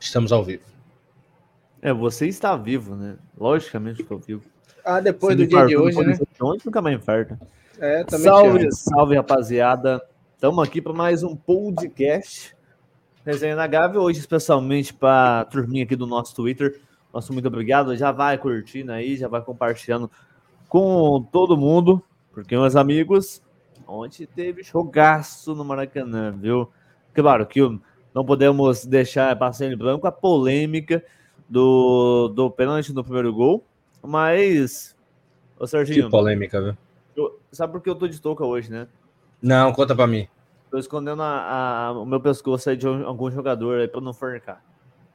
Estamos ao vivo. É, você está vivo, né? Logicamente estou vivo. Ah, depois do dia de hoje, né? Onde nunca mais infarta. É, também salve, salve, rapaziada. Estamos aqui para mais um podcast. Resenha na Gávea, hoje especialmente para a turminha aqui do nosso Twitter. Nosso muito obrigado. Já vai curtindo aí, já vai compartilhando com todo mundo, porque meus amigos, ontem teve jogaço no Maracanã, viu? Claro que não podemos deixar passar em branco a polêmica do, do pênalti no primeiro gol, mas. Ô, Serginho. Que polêmica, viu? Eu, sabe por que eu tô de touca hoje, né? Não, conta pra mim. Tô escondendo a, a, o meu pescoço aí de algum jogador aí pra não fornicar.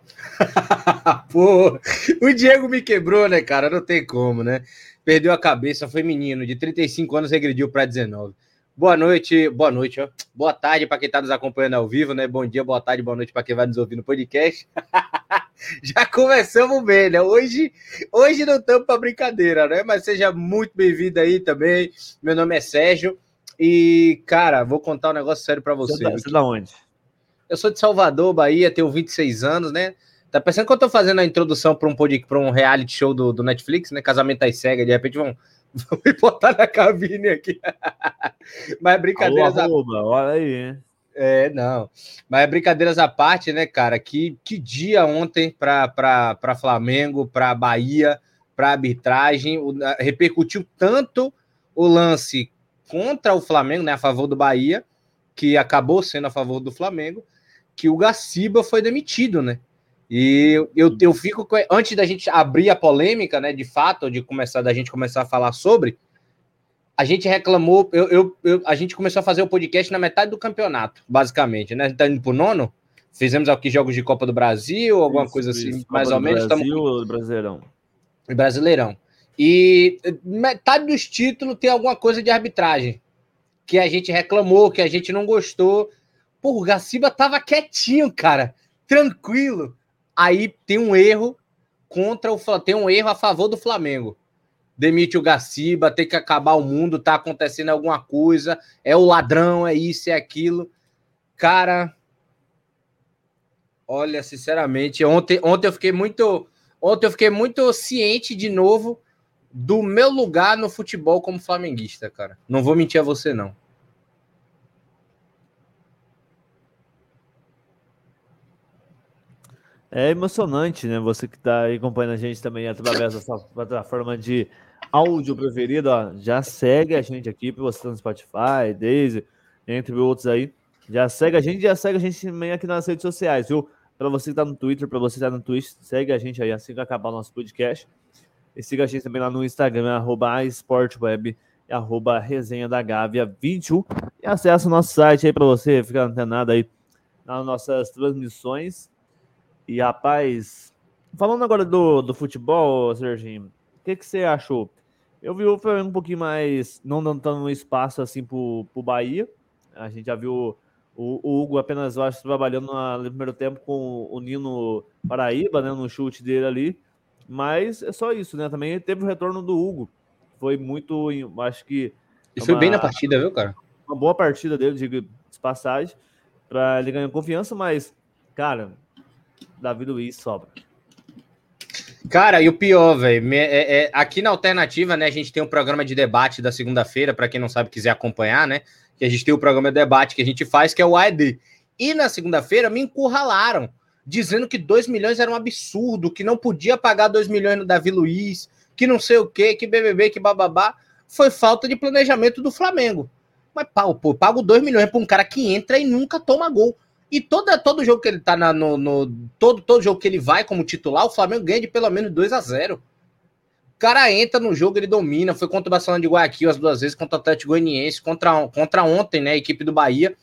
Pô, o Diego me quebrou, né, cara? Não tem como, né? Perdeu a cabeça, foi menino, de 35 anos regrediu para 19. Boa noite, boa noite, ó. Boa tarde para quem está nos acompanhando ao vivo, né? Bom dia, boa tarde, boa noite para quem vai nos ouvir no podcast. Já começamos bem, né? Hoje, hoje não estamos para brincadeira, né? Mas seja muito bem-vindo aí também. Meu nome é Sérgio e, cara, vou contar um negócio sério para você. Você é da onde? Eu sou de Salvador, Bahia, tenho 26 anos, né? Tá pensando que eu tô fazendo a introdução para um, para um reality show do, do Netflix, né? Casamento às cegas, de repente vão Vou me botar na cabine aqui. Mas brincadeiras Alô, arroba, olha aí, hein? É, não. Mas brincadeiras à parte, né, cara? Que, que dia ontem para Flamengo, para Bahia, para arbitragem. O, repercutiu tanto o lance contra o Flamengo, né, a favor do Bahia, que acabou sendo a favor do Flamengo, que o Gaciba foi demitido, né? E eu, eu fico com, antes da gente abrir a polêmica, né, de fato, de começar da gente começar a falar sobre, a gente reclamou, eu, eu, eu, a gente começou a fazer o podcast na metade do campeonato, basicamente, né? A gente tá indo pro nono, fizemos aqui jogos de Copa do Brasil, alguma isso, coisa assim, isso. mais Copa ou menos. Brasil estamos... Brasileirão? Brasileirão. E metade dos títulos tem alguma coisa de arbitragem, que a gente reclamou, que a gente não gostou. Pô, o Gaciba tava quietinho, cara, tranquilo aí tem um erro contra o tem um erro a favor do Flamengo. Demite o Gaciba, tem que acabar o mundo, tá acontecendo alguma coisa, é o ladrão, é isso, é aquilo. Cara, olha, sinceramente, ontem, ontem eu fiquei muito ontem eu fiquei muito ciente de novo do meu lugar no futebol como flamenguista, cara. Não vou mentir a você não. É emocionante, né? Você que está acompanhando a gente também através dessa plataforma de áudio preferida, já segue a gente aqui, para você tá no Spotify, Daisy, entre outros aí. Já segue a gente, já segue a gente também aqui nas redes sociais, viu? Para você que está no Twitter, para você que está no Twitch, segue a gente aí assim que acabar o nosso podcast. E siga a gente também lá no Instagram, arroba esportweb e arroba resenha da Gávea 21. E acesse o nosso site aí para você ficar antenado aí nas nossas transmissões e rapaz, falando agora do, do futebol, Serginho, o que, que você achou? Eu vi o Flamengo um pouquinho mais, não dando espaço assim pro, pro Bahia. A gente já viu o, o Hugo apenas, eu acho, trabalhando no primeiro tempo com o Nino Paraíba, né, no chute dele ali. Mas é só isso, né? Também teve o retorno do Hugo. Foi muito, acho que. E foi uma, bem na partida, viu, cara? Uma boa partida dele, de passagem, para ele ganhar confiança, mas, cara, Davi Luiz sobra. Cara, e o pior, velho, é, é, aqui na Alternativa, né, a gente tem um programa de debate da segunda-feira, para quem não sabe, quiser acompanhar, né, que a gente tem o programa de debate que a gente faz, que é o AED. E na segunda-feira me encurralaram, dizendo que 2 milhões era um absurdo, que não podia pagar 2 milhões no Davi Luiz, que não sei o quê, que BBB, que bababá. Foi falta de planejamento do Flamengo. Mas, pô, pago 2 milhões para um cara que entra e nunca toma gol. E toda, todo jogo que ele tá na, no, no, todo, todo jogo que ele vai como titular, o Flamengo ganha de pelo menos 2 a 0 O cara entra no jogo, ele domina. Foi contra o Barcelona de Guayaquil as duas vezes, contra o Atlético Goianiense, contra, contra ontem, né? A equipe do Bahia.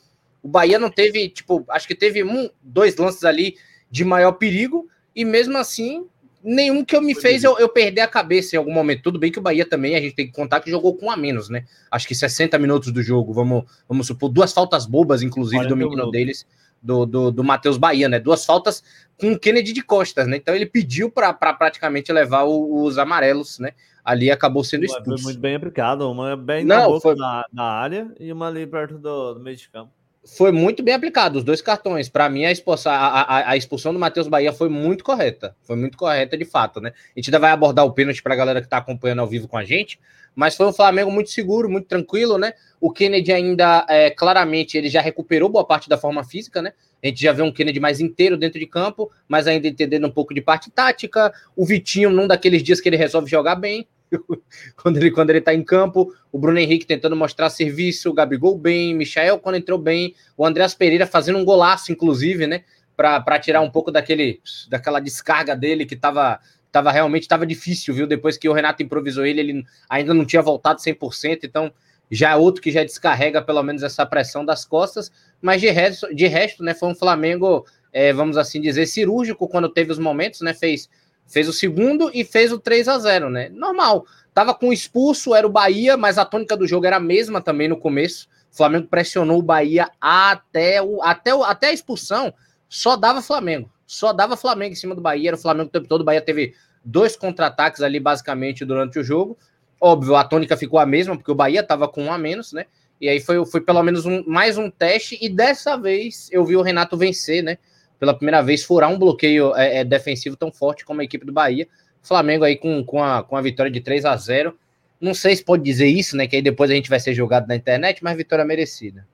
O Bahia não teve, tipo, acho que teve um, dois lances ali de maior perigo, e mesmo assim, nenhum que eu me fez eu, eu perder a cabeça em algum momento. Tudo bem que o Bahia também, a gente tem que contar que jogou com um a menos, né? Acho que 60 minutos do jogo, vamos, vamos supor, duas faltas bobas, inclusive, do menino deles do, do, do Matheus Bahia, né? Duas faltas com o Kennedy de costas, né? Então ele pediu para pra praticamente levar o, os amarelos, né? Ali acabou sendo expulso. Foi muito bem aplicado, uma bem Não, foi... na, na área e uma ali perto do, do meio de campo. Foi muito bem aplicado, os dois cartões. Para mim, a expulsão, a, a, a expulsão do Matheus Bahia foi muito correta. Foi muito correta, de fato, né? A gente ainda vai abordar o pênalti para a galera que está acompanhando ao vivo com a gente, mas foi um Flamengo muito seguro, muito tranquilo, né? O Kennedy ainda, é, claramente, ele já recuperou boa parte da forma física, né? A gente já vê um Kennedy mais inteiro dentro de campo, mas ainda entendendo um pouco de parte tática. O Vitinho, num daqueles dias que ele resolve jogar bem, quando ele quando ele tá em campo, o Bruno Henrique tentando mostrar serviço, o Gabigol bem, Michael quando entrou bem, o Andreas Pereira fazendo um golaço, inclusive, né? Para tirar um pouco daquele, daquela descarga dele que tava, tava realmente tava difícil, viu? Depois que o Renato improvisou ele, ele ainda não tinha voltado 100%, então já é outro que já descarrega pelo menos essa pressão das costas, mas de resto, de resto né, foi um Flamengo, é, vamos assim dizer, cirúrgico quando teve os momentos, né? Fez Fez o segundo e fez o 3 a 0 né? Normal. Tava com expulso, era o Bahia, mas a tônica do jogo era a mesma também no começo. O Flamengo pressionou o Bahia até, o, até, o, até a expulsão, só dava Flamengo. Só dava Flamengo em cima do Bahia. Era o Flamengo o tempo todo. O Bahia teve dois contra-ataques ali, basicamente, durante o jogo. Óbvio, a tônica ficou a mesma, porque o Bahia tava com um a menos, né? E aí foi, foi pelo menos um, mais um teste. E dessa vez eu vi o Renato vencer, né? Pela primeira vez, furar um bloqueio é, é, defensivo tão forte como a equipe do Bahia. Flamengo aí com, com, a, com a vitória de 3 a 0 Não sei se pode dizer isso, né? Que aí depois a gente vai ser jogado na internet, mas vitória merecida.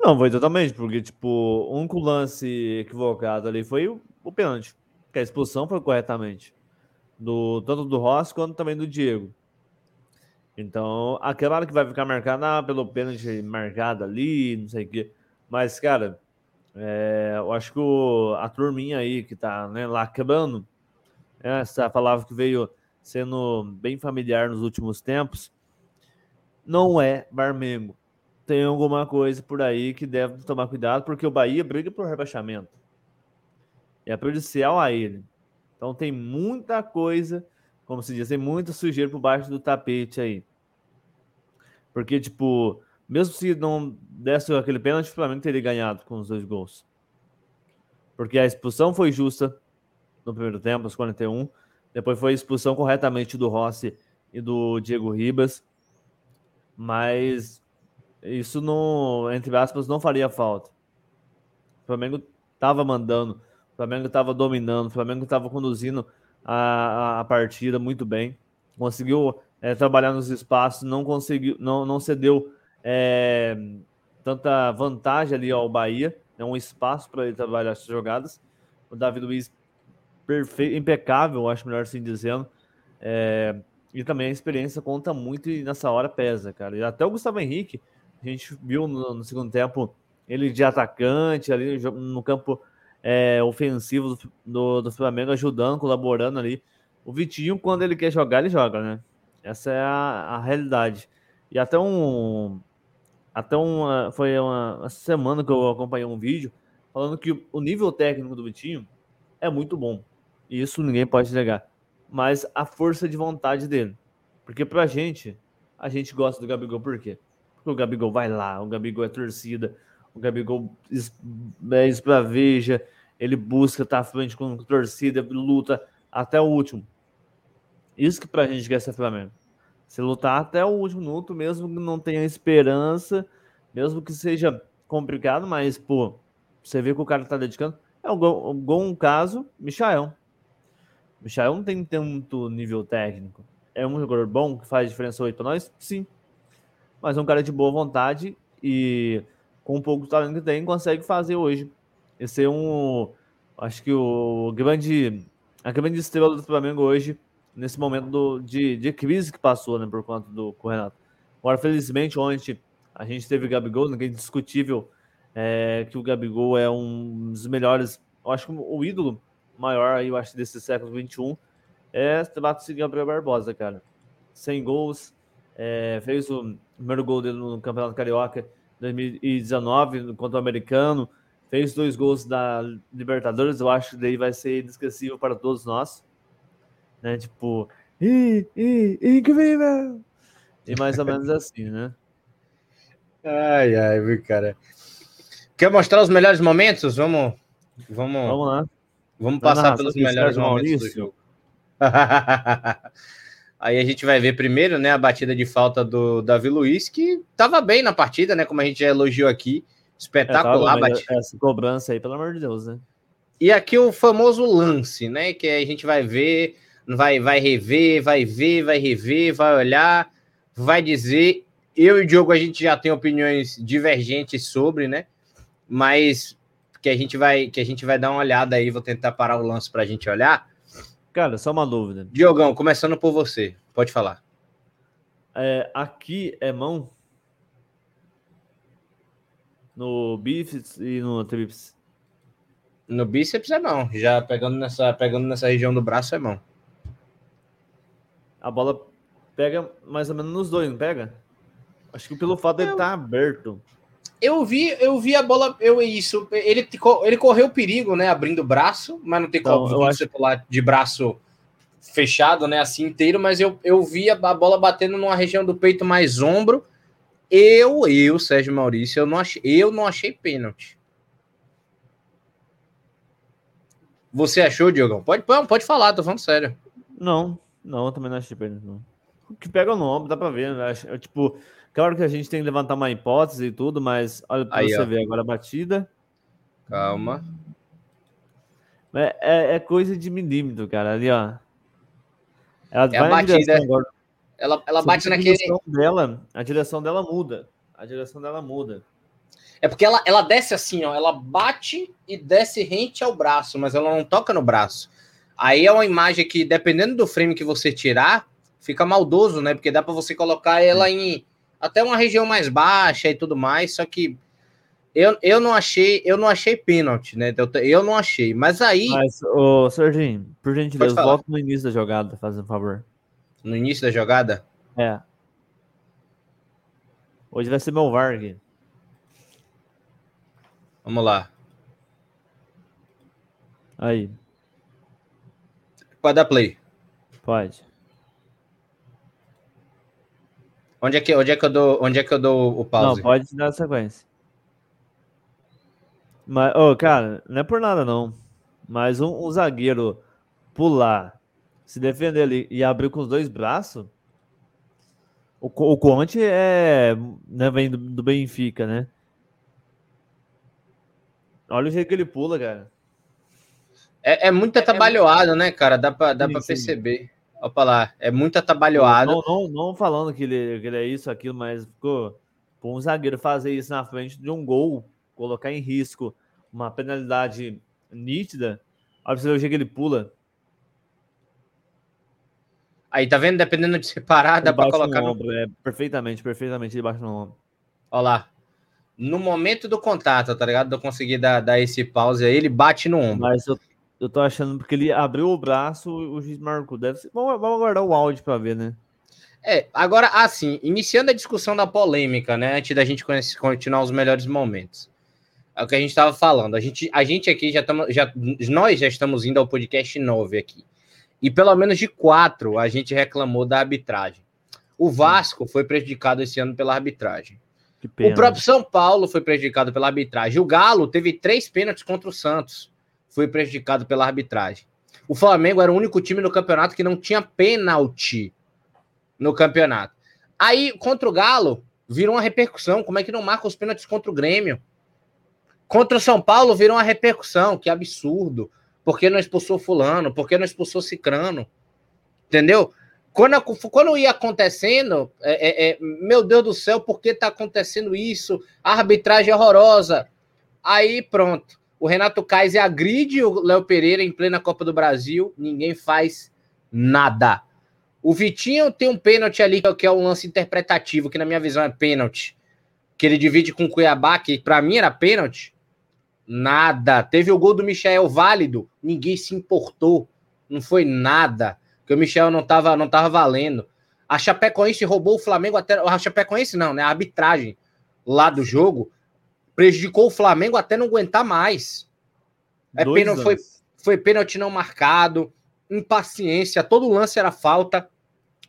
Não, foi totalmente, porque, tipo, o único lance equivocado ali foi o, o pênalti, que a expulsão foi corretamente. Do, tanto do Rossi quanto também do Diego. Então, aquela hora que vai ficar marcada ah, pelo pênalti marcado ali, não sei o quê. Mas, cara, é, eu acho que o, a turminha aí que tá né, lacrando, essa palavra que veio sendo bem familiar nos últimos tempos, não é Barmengo. Tem alguma coisa por aí que deve tomar cuidado, porque o Bahia briga por rebaixamento. É prejudicial a ele. Então tem muita coisa, como se diz, tem muita sujeira por baixo do tapete aí. Porque, tipo, mesmo se não desse aquele pênalti, o Flamengo teria ganhado com os dois gols. Porque a expulsão foi justa no primeiro tempo, aos 41. Depois foi a expulsão corretamente do Rossi e do Diego Ribas. Mas isso não, entre aspas, não faria falta. O Flamengo estava mandando, o Flamengo estava dominando, o Flamengo estava conduzindo a, a, partida muito bem. Conseguiu é, trabalhar nos espaços, não conseguiu, não, não cedeu é, tanta vantagem ali ao Bahia, é um espaço para ele trabalhar essas jogadas. O David Luiz perfeito, impecável, acho melhor assim dizendo. É, e também a experiência conta muito e nessa hora pesa, cara. E até o Gustavo Henrique, a gente viu no, no segundo tempo ele de atacante ali no, no campo é, ofensivo do, do, do, Flamengo, ajudando, colaborando ali. O Vitinho, quando ele quer jogar, ele joga, né? Essa é a, a realidade. E até um, até uma, foi uma, semana que eu acompanhei um vídeo falando que o nível técnico do Vitinho é muito bom. E isso ninguém pode negar. Mas a força de vontade dele. Porque pra gente, a gente gosta do Gabigol por quê? Porque o Gabigol vai lá, o Gabigol é torcida, o Gabigol é, esbraveja, ele busca estar à frente com torcida, luta até o último. Isso que pra gente quer ser Flamengo. Se lutar até o último minuto, mesmo que não tenha esperança, mesmo que seja complicado, mas, pô, você vê que o cara tá dedicando. É algum caso, Michael. Michael não tem tanto nível técnico. É um jogador bom que faz diferença para nós? Sim. Mas é um cara de boa vontade e com um pouco de talento que tem, consegue fazer hoje. Esse é um. Acho que o grande. A grande estrela do Flamengo hoje nesse momento do, de, de crise que passou, né, por conta do Renato. Agora, felizmente, ontem a gente teve o Gabigol, ninguém discutível é, que o Gabigol é um dos melhores, eu acho que o ídolo maior, eu acho, desse século XXI é Sebastião Gabriel Barbosa, cara. 100 gols, é, fez o primeiro gol dele no Campeonato Carioca 2019 contra o Americano, fez dois gols da Libertadores, eu acho que daí vai ser inesquecível para todos nós né? Tipo, ih, ih, incrível! E mais ou menos assim, né? Ai, ai, cara. Quer mostrar os melhores momentos? Vamos, vamos, vamos lá. Vamos passar pelos melhores momentos Maurício. do jogo. Aí a gente vai ver primeiro, né, a batida de falta do Davi Luiz, que estava bem na partida, né, como a gente já elogiou aqui. Espetacular, é, tá, Essa cobrança aí, pelo amor de Deus, né? E aqui o famoso lance, né? Que a gente vai ver, vai, vai rever, vai ver, vai rever, vai olhar, vai dizer. Eu e o Diogo, a gente já tem opiniões divergentes sobre, né? Mas que a gente vai, que a gente vai dar uma olhada aí, vou tentar parar o lance para a gente olhar. Cara, só uma dúvida. Diogão, começando por você, pode falar. É, aqui é mão no bíceps e no tríceps. No bíceps é mão, já pegando nessa, pegando nessa região do braço é mão. A bola pega mais ou menos nos dois, não pega? Acho que pelo fato de ele estar tá aberto. Eu vi, eu vi a bola, eu isso, ele ele correu perigo, né, abrindo o braço, mas não tem como então, você acho... pular de braço fechado, né, assim inteiro, mas eu, eu vi a, a bola batendo numa região do peito mais ombro. Eu, eu, Sérgio Maurício, eu não achei, eu não achei pênalti. Você achou, Diogão? Pode, pode falar, tô falando sério. Não, não, eu também não achei pênalti, não. O que pega no ombro, dá pra ver, né? Tipo, claro que a gente tem que levantar uma hipótese e tudo, mas olha pra Aí, você ó. ver agora a batida. Calma. É, é, é, coisa de milímetro, cara. Ali, ó. Ela é a batida. Ela, ela bate naquele. Direção dela, a direção dela muda. A direção dela muda. É porque ela, ela desce assim, ó. Ela bate e desce rente ao braço, mas ela não toca no braço. Aí é uma imagem que, dependendo do frame que você tirar, fica maldoso, né? Porque dá para você colocar ela em até uma região mais baixa e tudo mais, só que eu, eu não achei, eu não achei pênalti, né? Eu, eu não achei. Mas aí. Mas, ô, Serginho, por gentileza, volta no início da jogada, faz um favor. No início da jogada? É. Hoje vai ser meu Varg. Vamos lá. Aí. Pode dar play. Pode. Onde é que, onde é que, eu, dou, onde é que eu dou o pause? Não, pode dar sequência. Mas, oh, cara, não é por nada não. Mas um, um zagueiro pular, se defender ali e abrir com os dois braços. O, o Conte é. Né, vem do, do Benfica, né? Olha o jeito que ele pula, cara. É, é muito atabalhoado, é, é né, cara? Dá pra, dá sim, pra perceber. Opa lá, é muito atabalhoado. Não, não, não, falando que ele, que ele é isso, aquilo, mas ficou. Por um zagueiro fazer isso na frente de um gol, colocar em risco uma penalidade nítida, olha pra você ver o jeito que ele pula. Aí, tá vendo? Dependendo de separar, dá pra colocar no ombro. É, perfeitamente, perfeitamente debaixo no ombro. Olha lá no momento do contato, tá ligado? De eu conseguir dar, dar esse pause aí, ele bate no ombro. Mas eu, eu tô achando porque ele abriu o braço, o juiz marcou. Deve ser. Vamos, vamos aguardar o áudio para ver, né? É, agora, assim, iniciando a discussão da polêmica, né? Antes da gente continuar os melhores momentos. É o que a gente estava falando. A gente, a gente aqui já estamos. Já, nós já estamos indo ao podcast 9 aqui. E pelo menos de quatro a gente reclamou da arbitragem. O Vasco foi prejudicado esse ano pela arbitragem. O próprio São Paulo foi prejudicado pela arbitragem. O Galo teve três pênaltis contra o Santos. Foi prejudicado pela arbitragem. O Flamengo era o único time no campeonato que não tinha pênalti no campeonato. Aí, contra o Galo, virou uma repercussão. Como é que não marca os pênaltis contra o Grêmio? Contra o São Paulo, virou uma repercussão. Que absurdo. Por que não expulsou Fulano? Por que não expulsou Cicrano? Entendeu? Quando, quando ia acontecendo, é, é, é, meu Deus do céu, por que está acontecendo isso? A arbitragem é horrorosa. Aí pronto. O Renato Kaiser agride o Léo Pereira em plena Copa do Brasil, ninguém faz nada. O Vitinho tem um pênalti ali, que é um lance interpretativo, que na minha visão é pênalti. Que ele divide com o Cuiabá, que para mim era pênalti. Nada. Teve o gol do Michel válido, ninguém se importou. Não foi nada que o Michel não estava não tava valendo. A Chapecoense roubou o Flamengo até. A Chapecoense não, né? A arbitragem lá do jogo prejudicou o Flamengo até não aguentar mais. É pênalti, foi, foi pênalti não marcado, impaciência, todo lance era falta,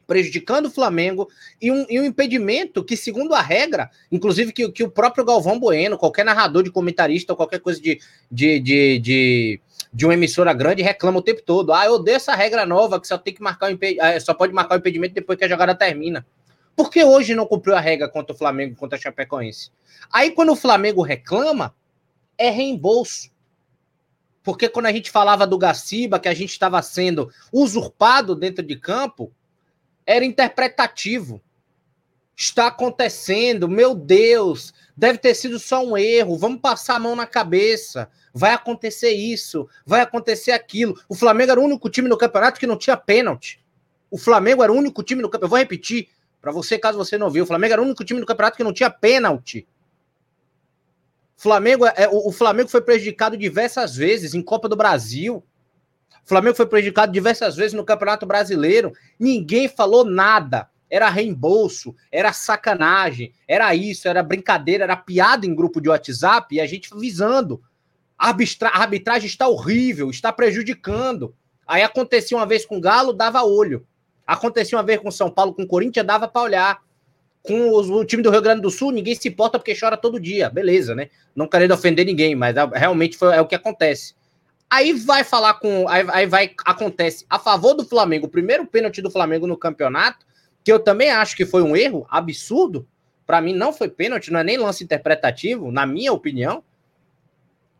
prejudicando o Flamengo e um, e um impedimento que, segundo a regra, inclusive que, que o próprio Galvão Bueno, qualquer narrador de comentarista ou qualquer coisa de, de, de, de de uma emissora grande reclama o tempo todo. Ah, eu odeio essa regra nova que só tem que marcar o imped... Ah, só pode marcar o impedimento depois que a jogada termina. Por que hoje não cumpriu a regra contra o Flamengo, contra a Chapecoense? Aí quando o Flamengo reclama, é reembolso. Porque quando a gente falava do Gaciba, que a gente estava sendo usurpado dentro de campo, era interpretativo. Está acontecendo, meu Deus, deve ter sido só um erro, vamos passar a mão na cabeça, vai acontecer isso, vai acontecer aquilo. O Flamengo era o único time no campeonato que não tinha pênalti. O Flamengo era o único time no campeonato, eu vou repetir, para você, caso você não viu, o Flamengo era o único time no campeonato que não tinha pênalti. Flamengo, é, o, o Flamengo foi prejudicado diversas vezes em Copa do Brasil. O Flamengo foi prejudicado diversas vezes no Campeonato Brasileiro. Ninguém falou nada. Era reembolso, era sacanagem, era isso, era brincadeira, era piada em grupo de WhatsApp e a gente visando. A arbitragem está horrível, está prejudicando. Aí acontecia uma vez com o Galo, dava olho. Acontecia uma vez com São Paulo, com o Corinthians, dava para olhar com os, o time do Rio Grande do Sul, ninguém se importa porque chora todo dia, beleza, né? Não querendo ofender ninguém, mas é, realmente foi, é o que acontece. Aí vai falar com. Aí, aí vai. Acontece a favor do Flamengo, o primeiro pênalti do Flamengo no campeonato, que eu também acho que foi um erro absurdo. Para mim, não foi pênalti, não é nem lance interpretativo, na minha opinião.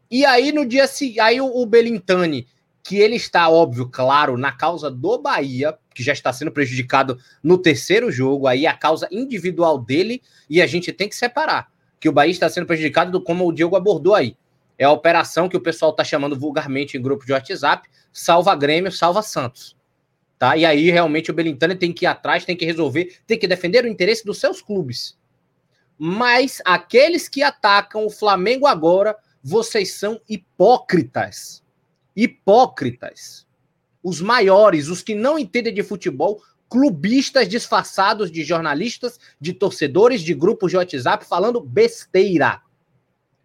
E aí, no dia seguinte, aí o, o Belintani que ele está, óbvio, claro, na causa do Bahia, que já está sendo prejudicado no terceiro jogo, aí a causa individual dele, e a gente tem que separar, que o Bahia está sendo prejudicado do como o Diego abordou aí. É a operação que o pessoal está chamando vulgarmente em grupo de WhatsApp, salva Grêmio, salva Santos. Tá? E aí realmente o Belintani tem que ir atrás, tem que resolver, tem que defender o interesse dos seus clubes. Mas aqueles que atacam o Flamengo agora, vocês são hipócritas hipócritas, os maiores, os que não entendem de futebol, clubistas disfarçados de jornalistas, de torcedores, de grupos de WhatsApp falando besteira.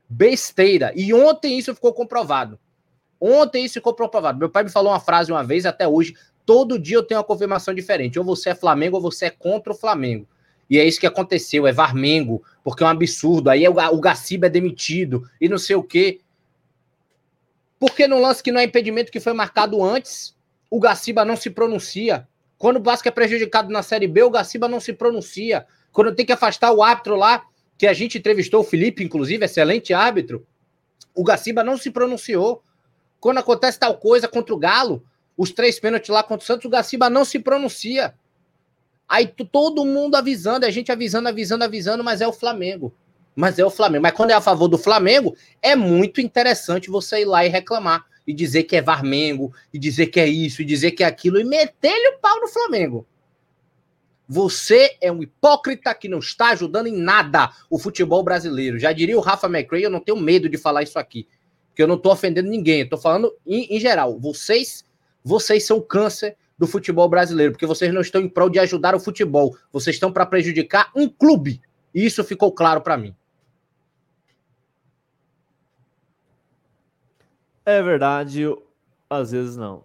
Besteira. E ontem isso ficou comprovado. Ontem isso ficou comprovado. Meu pai me falou uma frase uma vez, até hoje, todo dia eu tenho uma confirmação diferente. Ou você é Flamengo ou você é contra o Flamengo. E é isso que aconteceu, é Varmengo, porque é um absurdo. Aí o Gaciba é demitido e não sei o quê. Porque no lance que não é impedimento que foi marcado antes, o Gaciba não se pronuncia. Quando o Vasco é prejudicado na Série B, o Gaciba não se pronuncia. Quando tem que afastar o árbitro lá, que a gente entrevistou o Felipe, inclusive, excelente árbitro, o Gaciba não se pronunciou. Quando acontece tal coisa contra o Galo, os três pênaltis lá contra o Santos, o Gaciba não se pronuncia. Aí todo mundo avisando, a gente avisando, avisando, avisando, mas é o Flamengo mas é o Flamengo. Mas quando é a favor do Flamengo, é muito interessante você ir lá e reclamar. E dizer que é Varmengo, e dizer que é isso, e dizer que é aquilo, e meter-lhe o pau no Flamengo. Você é um hipócrita que não está ajudando em nada o futebol brasileiro. Já diria o Rafa McRae, eu não tenho medo de falar isso aqui. Porque eu não estou ofendendo ninguém, estou falando em, em geral. Vocês, vocês são o câncer do futebol brasileiro, porque vocês não estão em prol de ajudar o futebol. Vocês estão para prejudicar um clube. E isso ficou claro para mim. É verdade, às vezes não.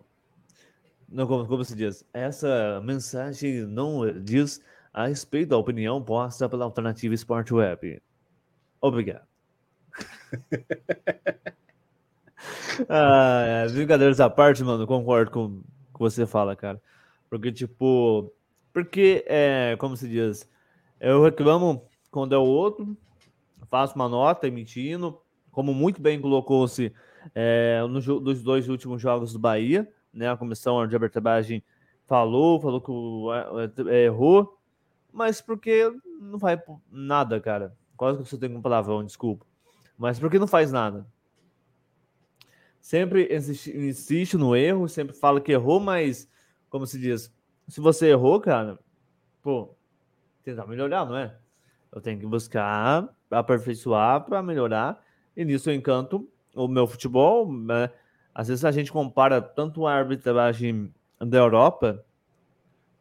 Não, como, como se diz? Essa mensagem não diz a respeito da opinião posta pela Alternativa Sport Web. Obrigado. ah, é, brincadeiras à parte, mano, concordo com o que você fala, cara. Porque, tipo, porque, é, como se diz, eu reclamo quando é o outro, faço uma nota emitindo, como muito bem colocou-se é, nos dos dois últimos jogos do Bahia, né? A comissão de arbitragem falou, falou que o, é, errou, mas porque não faz nada, cara. Quase que você tem um palavrão, desculpa. Mas porque não faz nada. Sempre insiste, insiste no erro, sempre fala que errou, mas, como se diz, se você errou, cara, pô, tentar melhorar, não é? Eu tenho que buscar aperfeiçoar para melhorar. E nisso eu encanto o meu futebol, né? às vezes a gente compara tanto a arbitragem da Europa,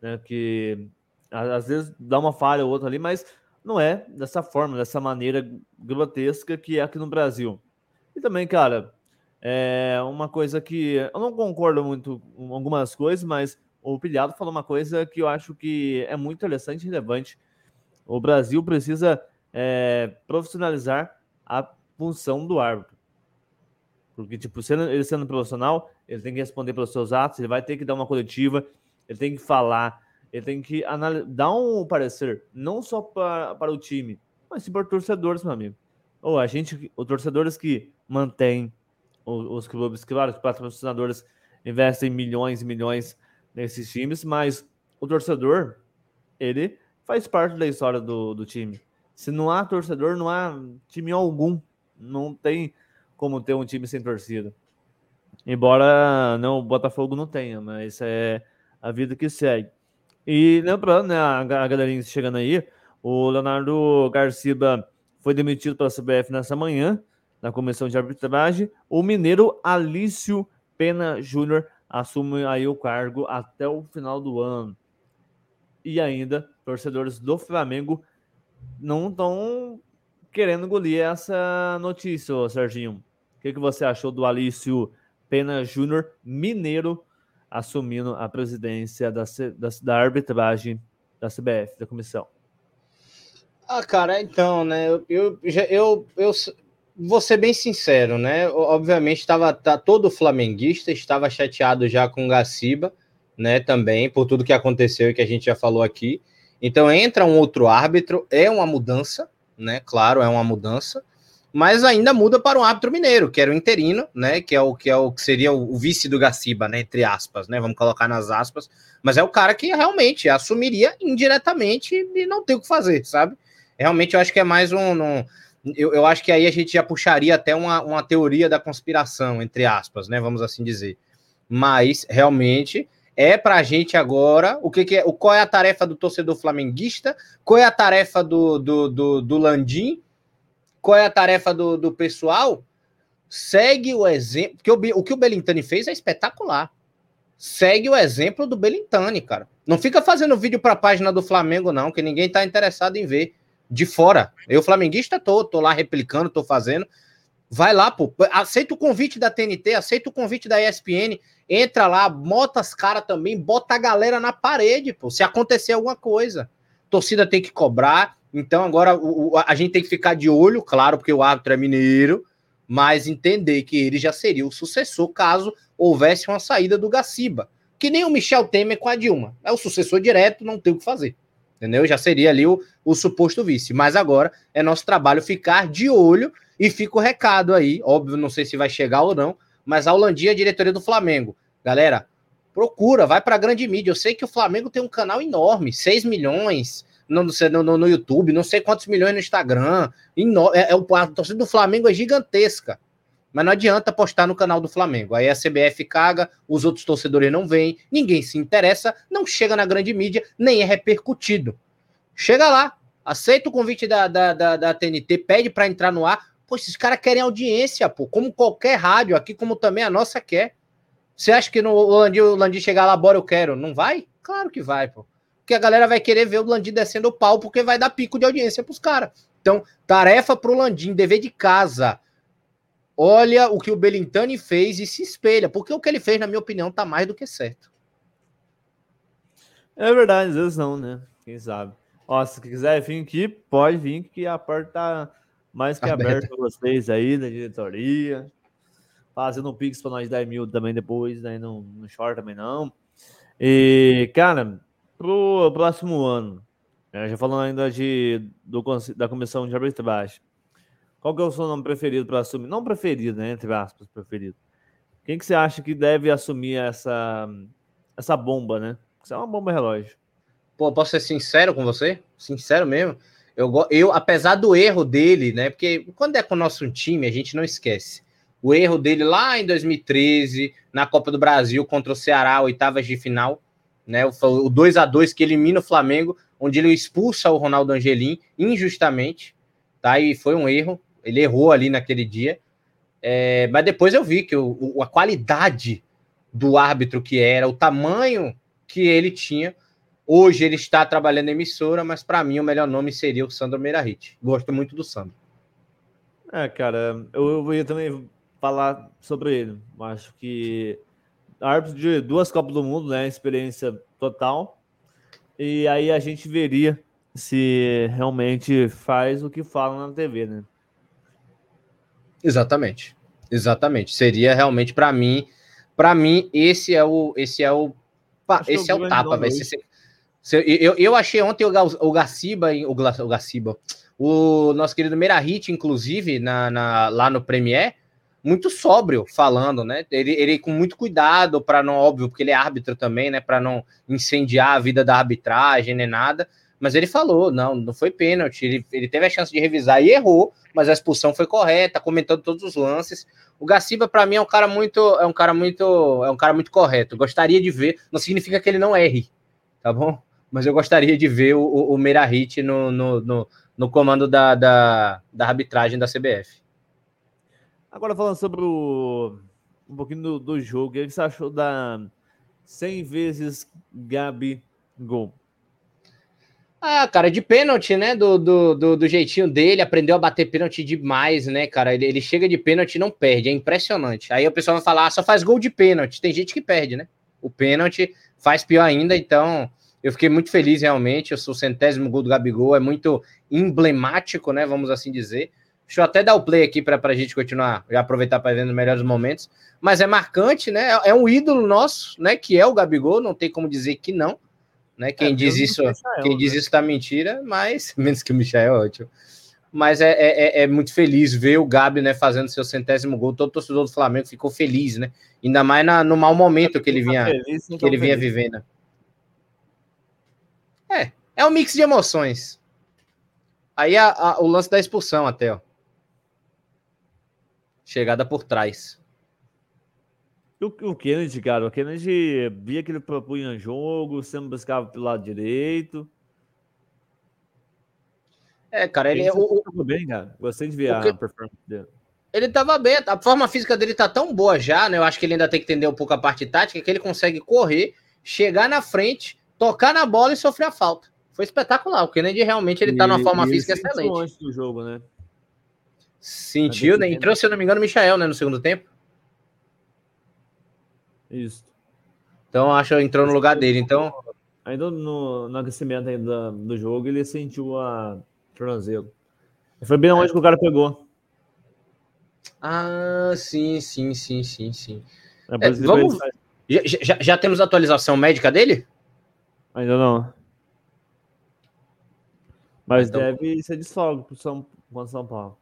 né, que às vezes dá uma falha ou outra ali, mas não é dessa forma, dessa maneira grotesca que é aqui no Brasil. E também, cara, é uma coisa que eu não concordo muito com algumas coisas, mas o Pilhado falou uma coisa que eu acho que é muito interessante e relevante. O Brasil precisa é, profissionalizar a função do árbitro. Porque, tipo, sendo, ele sendo profissional, ele tem que responder pelos seus atos, ele vai ter que dar uma coletiva, ele tem que falar, ele tem que dar um parecer, não só para, para o time, mas sim para torcedores, meu amigo. Ou a gente, os torcedores que mantêm os, os clubes, claro, os patrocinadores investem milhões e milhões nesses times, mas o torcedor, ele faz parte da história do, do time. Se não há torcedor, não há time algum. Não tem como ter um time sem torcida. Embora não, o Botafogo não tenha, mas é a vida que segue. E lembrando, né, a, galerinha chegando aí, o Leonardo Garcia foi demitido pela CBF nessa manhã, na comissão de arbitragem. O mineiro Alício Pena Júnior assume aí o cargo até o final do ano. E ainda, torcedores do Flamengo não estão querendo engolir essa notícia, Serginho. O que, que você achou do Alício Pena Júnior, mineiro, assumindo a presidência da, da, da arbitragem da CBF, da comissão? Ah, cara, então, né? Eu, eu, eu, eu vou ser bem sincero, né? Obviamente, estava tá, todo flamenguista estava chateado já com o Gaciba, né? Também, por tudo que aconteceu e que a gente já falou aqui. Então, entra um outro árbitro, é uma mudança, né? Claro, é uma mudança, mas ainda muda para um árbitro mineiro, que era o interino, né? Que é o que é o que seria o, vice do Gaciba, né? Entre aspas, né? Vamos colocar nas aspas, mas é o cara que realmente assumiria indiretamente e não tem o que fazer, sabe? Realmente eu acho que é mais um. um eu, eu acho que aí a gente já puxaria até uma, uma teoria da conspiração, entre aspas, né? Vamos assim dizer. Mas realmente é para a gente agora o que, que, é, o qual é a tarefa do torcedor flamenguista, qual é a tarefa do, do, do, do Landim, qual é a tarefa do, do pessoal? Segue o exemplo, porque o, o que o Belintani fez é espetacular. Segue o exemplo do Belintani, cara. Não fica fazendo vídeo para a página do Flamengo, não, que ninguém está interessado em ver de fora. Eu, flamenguista, tô, tô lá replicando, tô fazendo. Vai lá, pô. Aceita o convite da TNT, aceita o convite da ESPN. Entra lá, bota as caras também, bota a galera na parede, pô. Se acontecer alguma coisa. Torcida tem que cobrar. Então agora o, a gente tem que ficar de olho, claro, porque o árbitro é mineiro, mas entender que ele já seria o sucessor caso houvesse uma saída do Gaciba. Que nem o Michel Temer com a Dilma. É o sucessor direto, não tem o que fazer entendeu? Já seria ali o, o suposto vice. Mas agora é nosso trabalho ficar de olho e fica o recado aí, óbvio, não sei se vai chegar ou não, mas a Holandia, a diretoria do Flamengo. Galera, procura, vai para a grande mídia. Eu sei que o Flamengo tem um canal enorme, 6 milhões no, no, no YouTube, não sei quantos milhões no Instagram. É, é, a torcida do Flamengo é gigantesca. Mas não adianta postar no canal do Flamengo. Aí a CBF caga, os outros torcedores não vêm, ninguém se interessa, não chega na grande mídia, nem é repercutido. Chega lá, aceita o convite da, da, da, da TNT, pede para entrar no ar. Pô, esses caras querem audiência, pô, como qualquer rádio aqui, como também a nossa quer. Você acha que no Landim, o Landim chegar lá, bora, eu quero? Não vai? Claro que vai, pô. Porque a galera vai querer ver o Landim descendo o pau, porque vai dar pico de audiência pros caras. Então, tarefa pro Landim, dever de casa olha o que o Belintani fez e se espelha, porque o que ele fez, na minha opinião, tá mais do que certo. É verdade, às vezes não, né? Quem sabe. Ó, se quiser vir aqui, pode vir, que a porta tá mais que aberta para vocês aí, da diretoria. Fazendo um pix para nós 10 mil também depois, né? Não, não chora também não. E, cara, pro próximo ano, né? já falando ainda de, do, da comissão de arbitragem, qual que é o seu nome preferido para assumir? Não preferido, né? Entre aspas, preferido. Quem que você acha que deve assumir essa, essa bomba, né? Isso é uma bomba relógio. Pô, posso ser sincero com você? Sincero mesmo. Eu, eu, apesar do erro dele, né? Porque quando é com o nosso time, a gente não esquece. O erro dele lá em 2013, na Copa do Brasil contra o Ceará, oitavas de final, né? O, o 2 a 2 que elimina o Flamengo, onde ele expulsa o Ronaldo Angelim injustamente, tá? E foi um erro. Ele errou ali naquele dia. É, mas depois eu vi que o, a qualidade do árbitro que era, o tamanho que ele tinha. Hoje ele está trabalhando em emissora, mas para mim o melhor nome seria o Sandro Meirahit. Gosto muito do Sandro. É, cara, eu, eu ia também falar sobre ele. Acho que árbitro de duas Copas do Mundo, né? Experiência total. E aí a gente veria se realmente faz o que fala na TV, né? Exatamente. Exatamente. Seria realmente para mim, para mim esse é o esse é o esse é o tapa, vai ser Eu, eu achei ontem o, o Gaciba, o, o Gaciba, o nosso querido Merahit, inclusive, na, na, lá no Premier, muito sóbrio falando, né? Ele, ele com muito cuidado para não, óbvio, porque ele é árbitro também, né? Para não incendiar a vida da arbitragem nem nada. Mas ele falou, não, não foi pênalti. Ele, ele teve a chance de revisar e errou, mas a expulsão foi correta, comentando todos os lances. O Gaciba, para mim, é um cara muito, é um cara muito, é um cara muito correto. Gostaria de ver, não significa que ele não erre, tá bom? Mas eu gostaria de ver o, o, o Merahit no, no, no, no comando da, da, da arbitragem da CBF. Agora falando sobre o, um pouquinho do, do jogo, o que você achou da 100 vezes Gabi gol? Ah, cara, de pênalti, né? Do, do, do, do, jeitinho dele, aprendeu a bater pênalti demais, né, cara? Ele, ele chega de pênalti e não perde, é impressionante. Aí o pessoal vai falar, ah, só faz gol de pênalti. Tem gente que perde, né? O pênalti faz pior ainda, então eu fiquei muito feliz realmente. Eu sou o centésimo gol do Gabigol, é muito emblemático, né? Vamos assim dizer. Deixa eu até dar o play aqui para a gente continuar, já aproveitar para ver nos melhores momentos. Mas é marcante, né? É, é um ídolo nosso, né? Que é o Gabigol, não tem como dizer que não. Né? Quem é, diz isso, Michael, quem né? diz isso tá mentira, mas menos que o Michel é ótimo. Mas é, é, é, é, muito feliz ver o Gabi né, fazendo seu centésimo gol. Todo torcedor do Flamengo ficou feliz, né? Ainda mais na, no mau momento que ele vinha, feliz, que ele vinha vivendo. É, é um mix de emoções. Aí a, a, o lance da expulsão até, ó. Chegada por trás. O, o Kennedy, cara, o Kennedy via que ele propunha jogo, sempre buscava pelo lado direito. É, cara, ele, ele o, o, bem, cara. Gostei de ver a performance dele. Ele tava bem, a forma física dele tá tão boa já, né? Eu acho que ele ainda tem que entender um pouco a parte tática, que ele consegue correr, chegar na frente, tocar na bola e sofrer a falta. Foi espetacular. O Kennedy realmente ele tá numa forma física excelente. Antes do jogo, né? Sentiu, né? Entrou, se eu não me engano, o Michael, né? No segundo tempo. Isso. Então, acho que entrou no lugar dele. Então. Ainda no, no aquecimento ainda do jogo, ele sentiu a tornozelo. Foi bem onde que o cara pegou. Ah, sim, sim, sim, sim, sim. É, vamos... já, já, já temos atualização médica dele? Ainda não. Mas então... deve ser desfogo para São, São Paulo.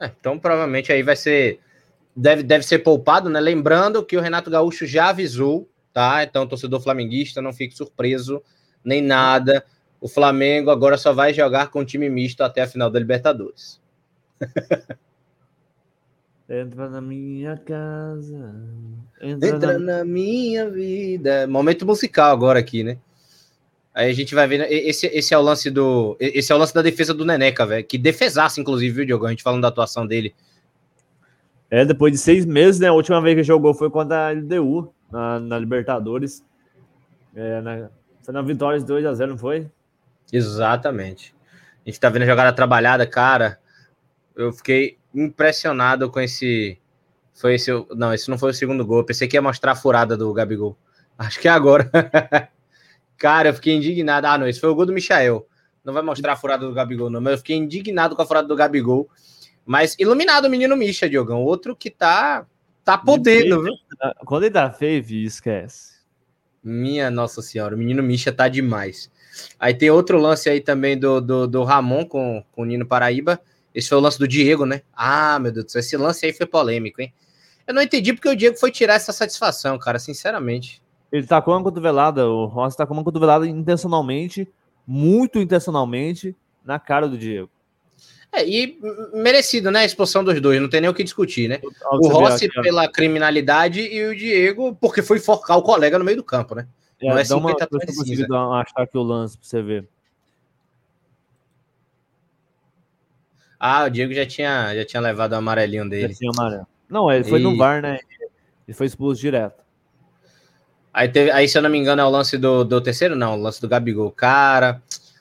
É, então provavelmente aí vai ser. Deve, deve ser poupado, né? Lembrando que o Renato Gaúcho já avisou, tá? Então, torcedor flamenguista, não fique surpreso, nem nada. O Flamengo agora só vai jogar com time misto até a final da Libertadores. Entra na minha casa. Entra, entra na... na... minha vida. Momento musical agora aqui, né? Aí a gente vai ver. Né? Esse, esse é o lance do. Esse é o lance da defesa do Neneca, velho. Que defesasse, inclusive, viu, Diogo? A gente falando da atuação dele. É, depois de seis meses, né? A última vez que jogou foi contra a LDU, na, na Libertadores. É, na, foi na vitória de 2x0, não foi? Exatamente. A gente tá vendo a jogada trabalhada, cara. Eu fiquei impressionado com esse. Foi esse. Não, esse não foi o segundo gol. Eu pensei que ia mostrar a furada do Gabigol. Acho que é agora. Cara, eu fiquei indignado. Ah, não, esse foi o gol do Michael. Não vai mostrar a furada do Gabigol, não, mas eu fiquei indignado com a furada do Gabigol. Mas iluminado o menino Misha, Diogão. Outro que tá, tá podendo, viu? Quando ele tá feio, esquece. Minha Nossa Senhora, o menino Misha tá demais. Aí tem outro lance aí também do, do, do Ramon com, com o Nino Paraíba. Esse foi o lance do Diego, né? Ah, meu Deus do céu, esse lance aí foi polêmico, hein? Eu não entendi porque o Diego foi tirar essa satisfação, cara, sinceramente. Ele tá com uma cotovelada, o Rossi tá com uma cotovelada intencionalmente, muito intencionalmente, na cara do Diego. É, e merecido, né? A expulsão dos dois, não tem nem o que discutir, né? O Rossi pela criminalidade e o Diego porque foi forcar o colega no meio do campo, né? É, não é 50 uma, achar aqui o lance pra você ver. Ah, o Diego já tinha, já tinha levado o amarelinho dele. Já tinha amarelo. Não, ele foi e... no VAR, né? Ele foi expulso direto. Aí, teve, aí, se eu não me engano, é o lance do, do terceiro, não, o lance do Gabigol. Cara,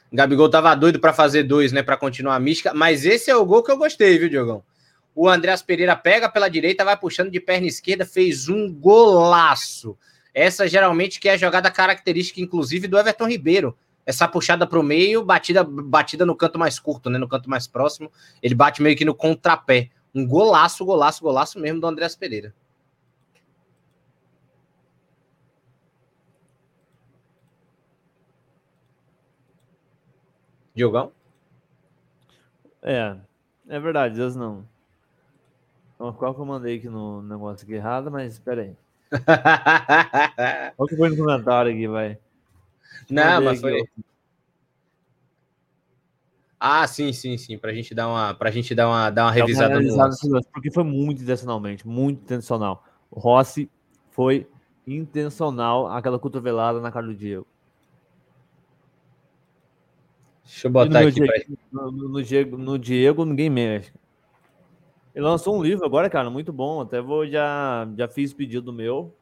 Gabigol tava doido para fazer dois, né, para continuar a mística, mas esse é o gol que eu gostei, viu, Diogão? O Andreas Pereira pega pela direita, vai puxando de perna esquerda, fez um golaço. Essa geralmente que é a jogada característica, inclusive, do Everton Ribeiro. Essa puxada para o meio, batida, batida no canto mais curto, né? No canto mais próximo. Ele bate meio que no contrapé. Um golaço, golaço, golaço mesmo do Andreas Pereira. Diogão? É, é verdade, Deus não. Então, qual que eu mandei aqui no negócio aqui errado, mas espera aí. Qual que foi no comentário aqui, vai? Não, mas foi. Aqui, ah, sim, sim, sim. Pra gente dar uma, pra gente dar uma, dar uma revisada no Porque foi muito intencionalmente, muito intencional. O Rossi foi intencional aquela cotovelada na cara do Diego. Deixa eu botar aqui. Diego, no, no, Diego, no Diego, ninguém mexe. Ele lançou um livro agora, cara, muito bom. Até vou já, já fiz pedido meu.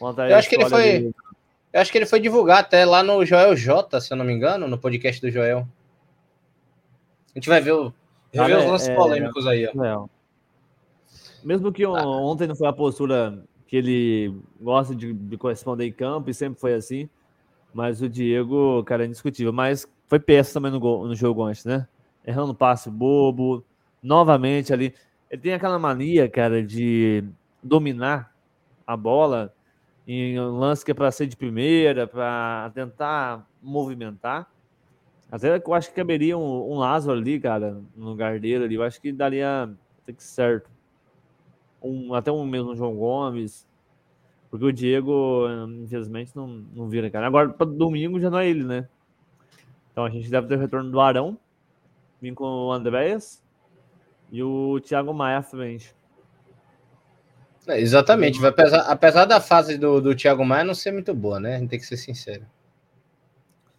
Eu acho que ele foi. Dele. Eu acho que ele foi divulgar até lá no Joel J, se eu não me engano, no podcast do Joel. A gente vai ver, o, vai ver os lances é, polêmicos aí, ó. É. Mesmo que ah. ontem não foi a postura que ele gosta de, de, corresponder em campo e sempre foi assim, mas o Diego, cara, é indiscutível. Mas foi peça também no, gol, no jogo antes, né? Errando passe bobo, novamente ali. Ele tem aquela mania, cara, de dominar a bola em um lance que é para ser de primeira, para tentar movimentar. Até eu acho que caberia um, um Lázaro ali, cara, no lugar dele ali. Eu acho que daria até que certo. Um, até um mesmo João Gomes. Porque o Diego, infelizmente, não, não vira, cara. Agora, para domingo já não é ele, né? Então a gente deve ter o retorno do Arão. Vim com o Andréas. E o Thiago Maia à frente. É, exatamente. Apesar, apesar da fase do, do Thiago Maia não ser muito boa, né? A gente tem que ser sincero.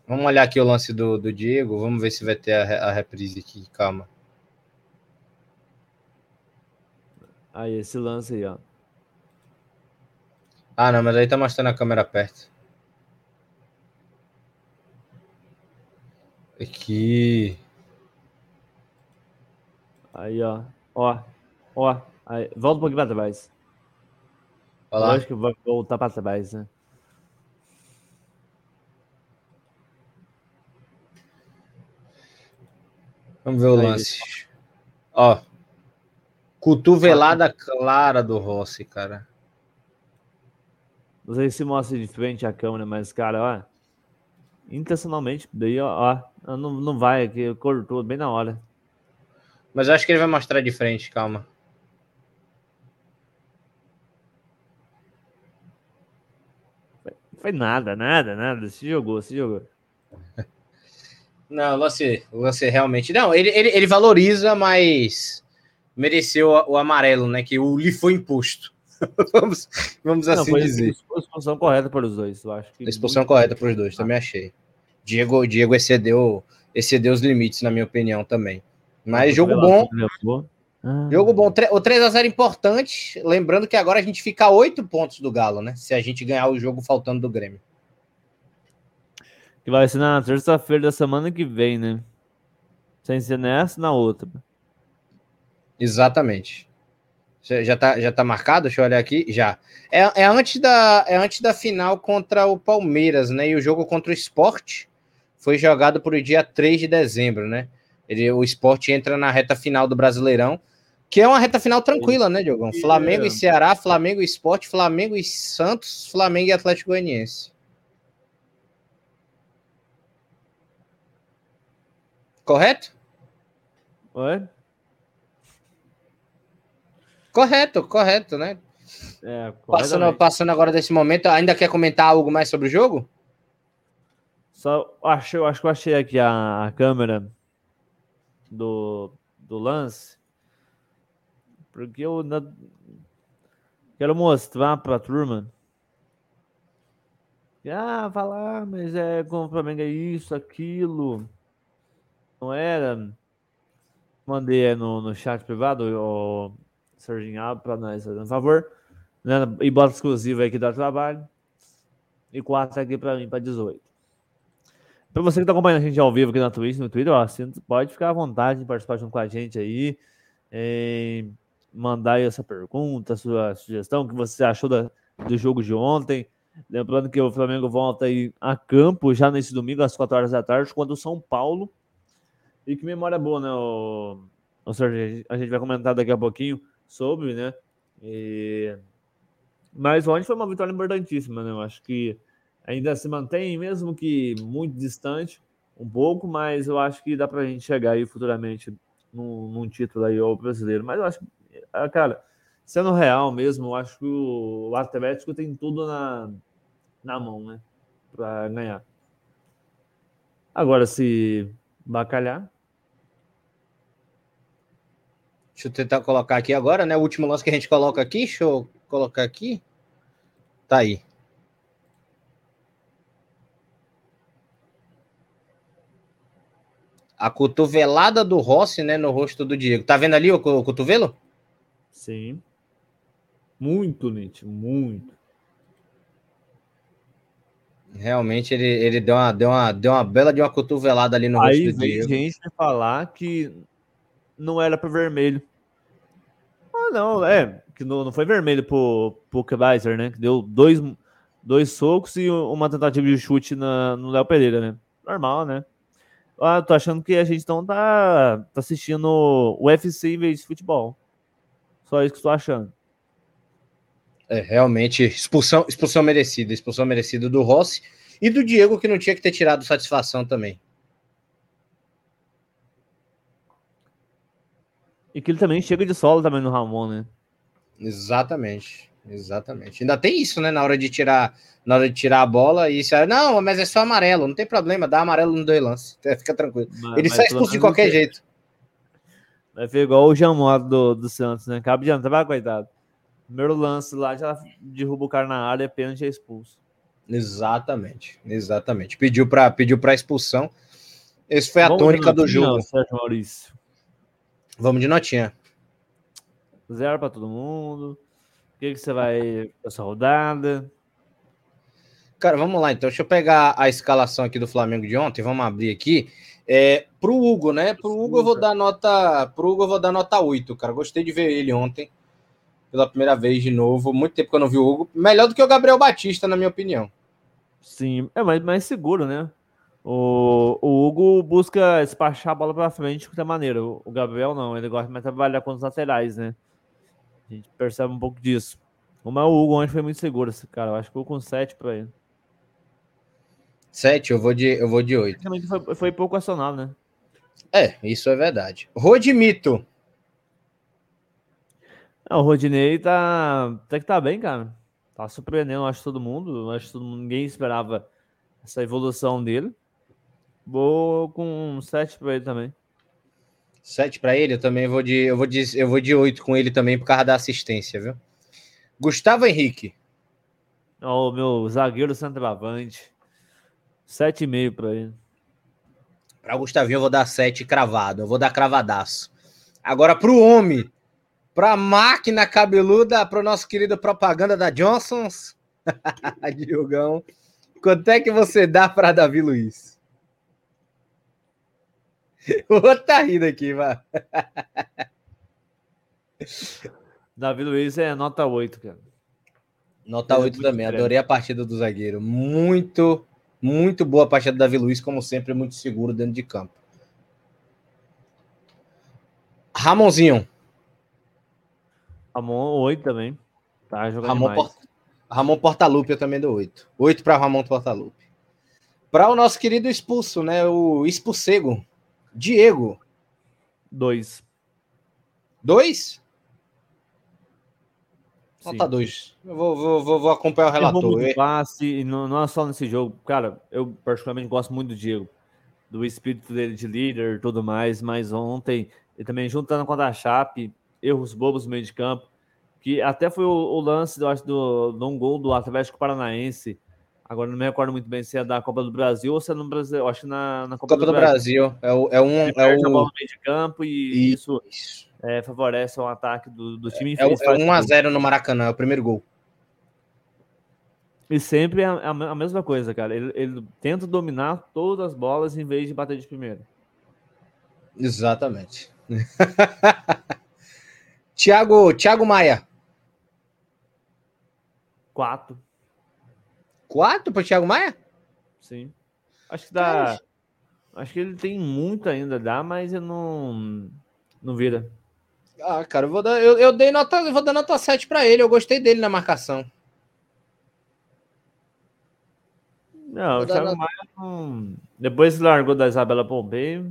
Vamos olhar aqui o lance do, do Diego. Vamos ver se vai ter a, a reprise aqui. Calma. Aí, esse lance aí, ó. Ah, não, mas aí tá mostrando a câmera perto. Aqui. Aí, ó. Ó. Ó. Aí. Volta um pouquinho pra trás. Olha lá. Acho que vai voltar pra trás, né? Vamos ver o Aí, lance. Ó. Cotovelada clara do Rossi, cara. Não sei se mostra de frente a câmera, mas, cara, ó. Intencionalmente, daí, ó, ó não, não vai aqui, cortou bem na hora. Mas eu acho que ele vai mostrar de frente, calma. Foi nada, nada, nada. Se jogou, se jogou. Não, você, você realmente. Não, ele, ele, ele valoriza, mas mereceu o, o amarelo, né? Que o lhe foi imposto. vamos, vamos não, assim dizer. A expulsão correta para os dois, eu acho. Que a expulsão correta para os dois, também achei. Diego, Diego excedeu, excedeu os limites, na minha opinião, também. Mas jogo bom. Ah. Jogo bom. O 3x0 importante. Lembrando que agora a gente fica a 8 pontos do Galo, né? Se a gente ganhar o jogo faltando do Grêmio. Que vai ser na terça-feira da semana que vem, né? Sem ser nessa, na outra. Exatamente. Já tá, já tá marcado? Deixa eu olhar aqui. Já. É, é, antes da, é antes da final contra o Palmeiras, né? E o jogo contra o Sport foi jogado para o dia 3 de dezembro, né? Ele, o esporte entra na reta final do Brasileirão, que é uma reta final tranquila, né, Diogão? Flamengo e Ceará, Flamengo e Esporte, Flamengo e Santos, Flamengo e Atlético Goianiense. Correto? Oi? Correto, correto, né? É, passando, passando agora desse momento, ainda quer comentar algo mais sobre o jogo? Só acho, acho que eu achei aqui a, a câmera do, do lance, porque eu na, quero mostrar para a turma. Ah, falar, mas é como o Flamengo é isso, aquilo. Não era. Mandei no, no chat privado, o Serginho abre para nós, por favor. Né? E bota exclusivo aí que dá trabalho. E quatro aqui para mim, para 18. Para você que está acompanhando a gente ao vivo aqui na Twitch, no Twitter, ó, pode ficar à vontade de participar junto com a gente aí, mandar aí essa pergunta, sua sugestão, o que você achou da, do jogo de ontem. Lembrando que o Flamengo volta aí a campo já nesse domingo, às 4 horas da tarde, quando o São Paulo. E que memória boa, né, o, o Sérgio? A gente vai comentar daqui a pouquinho sobre, né? E... Mas ontem foi uma vitória importantíssima, né? Eu acho que ainda se mantém, mesmo que muito distante. um pouco, mas eu acho que dá pra gente chegar aí futuramente num, num título aí ao brasileiro. Mas eu acho ah, cara, sendo real mesmo, eu acho que o Atlético tem tudo na, na mão, né? Pra ganhar. Agora, se bacalhar. Deixa eu tentar colocar aqui agora, né? O último lance que a gente coloca aqui. Deixa eu colocar aqui. Tá aí. A cotovelada do Rossi, né, no rosto do Diego. Tá vendo ali o, cotovelo? Sim. Muito nítido, muito. Realmente ele, ele deu, uma, deu, uma, deu uma bela de uma cotovelada ali no Aí rosto do Diego. Aí gente falar que não era para vermelho. Ah, não, é, que não, não foi vermelho pro, pro Kaiser, né? Que deu dois, dois socos e uma tentativa de chute na, no Léo Pereira, né? Normal, né? Ah, tô achando que a gente não tá, tá assistindo UFC em vez de futebol. Só isso que estou achando. É, realmente, expulsão, expulsão merecida, expulsão merecida do Rossi e do Diego, que não tinha que ter tirado satisfação também. E que ele também chega de solo também no Ramon, né? Exatamente, exatamente. Ainda tem isso, né? Na hora de tirar, na hora de tirar a bola, e isso não, mas é só amarelo, não tem problema, dá amarelo no dois lance, fica tranquilo. Mas, ele sai expulso de qualquer jeito. Vai ser igual o Jean do, do Santos, né? Acaba de entrar, coitado. Primeiro lance lá, já derruba o cara na área, pênalti é expulso. Exatamente, exatamente. Pediu para pediu para expulsão. Esse foi a Vamos tônica do jogo. Sérgio Maurício. Vamos de notinha. Zero para todo mundo. O que, que você vai essa rodada? Cara, vamos lá então. Deixa eu pegar a escalação aqui do Flamengo de ontem. Vamos abrir aqui. É, pro Hugo, né? Pro Hugo eu vou dar nota. Pro Hugo eu vou dar nota 8, cara. Gostei de ver ele ontem pela primeira vez de novo. Muito tempo que eu não vi o Hugo. Melhor do que o Gabriel Batista, na minha opinião. Sim, é mais, mais seguro, né? O, o Hugo busca despachar a bola para frente de qualquer maneira. O Gabriel não, ele gosta mais de trabalhar com os laterais, né? A gente percebe um pouco disso. Mas o Hugo ontem foi muito seguro, esse cara. Eu acho que eu com 7 para ele. 7, eu vou de, eu vou de 8. Foi, foi pouco acionado, né? É, isso é verdade. Rodimito. É, o Rodinei tá. Até que tá bem, cara. Tá surpreendendo, acho, todo mundo. Acho que todo mundo, ninguém esperava essa evolução dele. Vou com 7 para ele também. 7 para ele, eu também vou de. Eu vou de, eu vou de 8 com ele também por causa da assistência, viu? Gustavo Henrique. O meu zagueiro centroavante. 7,5 para ele. Para o Gustavinho eu vou dar 7 cravado. Eu vou dar cravadaço. Agora para o homem para a máquina cabeluda, para o nosso querido propaganda da Johnson's. Diogão, quanto é que você dá para Davi Luiz? Vou tá rindo aqui, vai. Davi Luiz é nota 8, cara. Nota é 8 também. Adorei a partida do zagueiro. Muito, muito boa a partida do Davi Luiz, como sempre, muito seguro dentro de campo. Ramonzinho. Ramon, 8 também. Tá jogando Ramon, Port... Ramon Portalupe eu também dou 8. 8 para Ramon Portalupe. Para o nosso querido expulso, né? O expulsego. Diego. 2. 2? Nota 2. Eu vou, vou, vou, acompanhar o relator. Eu passe, não, não é só nesse jogo. Cara, eu particularmente gosto muito do Diego. Do espírito dele de líder e tudo mais. Mas ontem, ele também juntando contra a Chape, erros bobos no meio de campo, que até foi o, o lance, eu acho, do, de um gol do Atlético Paranaense. Agora não me recordo muito bem se é da Copa do Brasil ou se é no Brasil. Eu acho que na, na Copa, Copa, do, do Brasil. Brasil. É, o, é um. É o... bola no meio de campo e isso, isso é, favorece o ataque do, do time. É, é 1x0 no Maracanã, é o primeiro gol. E sempre é a, a, mesma coisa, cara. Ele, ele, tenta dominar todas as bolas em vez de bater de primeira. Exatamente. Tiago, Tiago Maia. Quatro. Quatro para Thiago Maia? Sim. Acho que dá. Acho que ele tem muito ainda dá, mas eu não não vira. Ah, cara, eu vou dar eu, eu dei nota, eu vou dar nota 7 para ele, eu gostei dele na marcação. Não, vou o Thiago nota... Maia não, Depois largou da Isabela Pompei.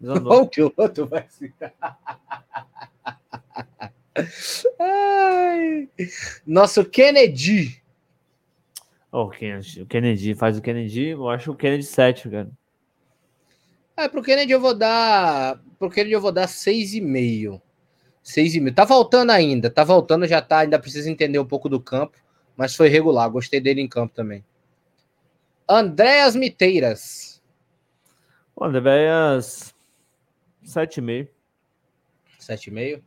Bom que o outro vai se. Nosso Kennedy. Oh, o Kennedy, faz o Kennedy, eu acho o Kennedy 7, cara. É, pro Kennedy eu vou dar. Pro Kennedy eu vou dar 6,5. 6,5. Tá voltando ainda, tá voltando, já tá. Ainda precisa entender um pouco do campo, mas foi regular. Gostei dele em campo também. Andréas Miteiras. O Andréas 7,5. 7,5.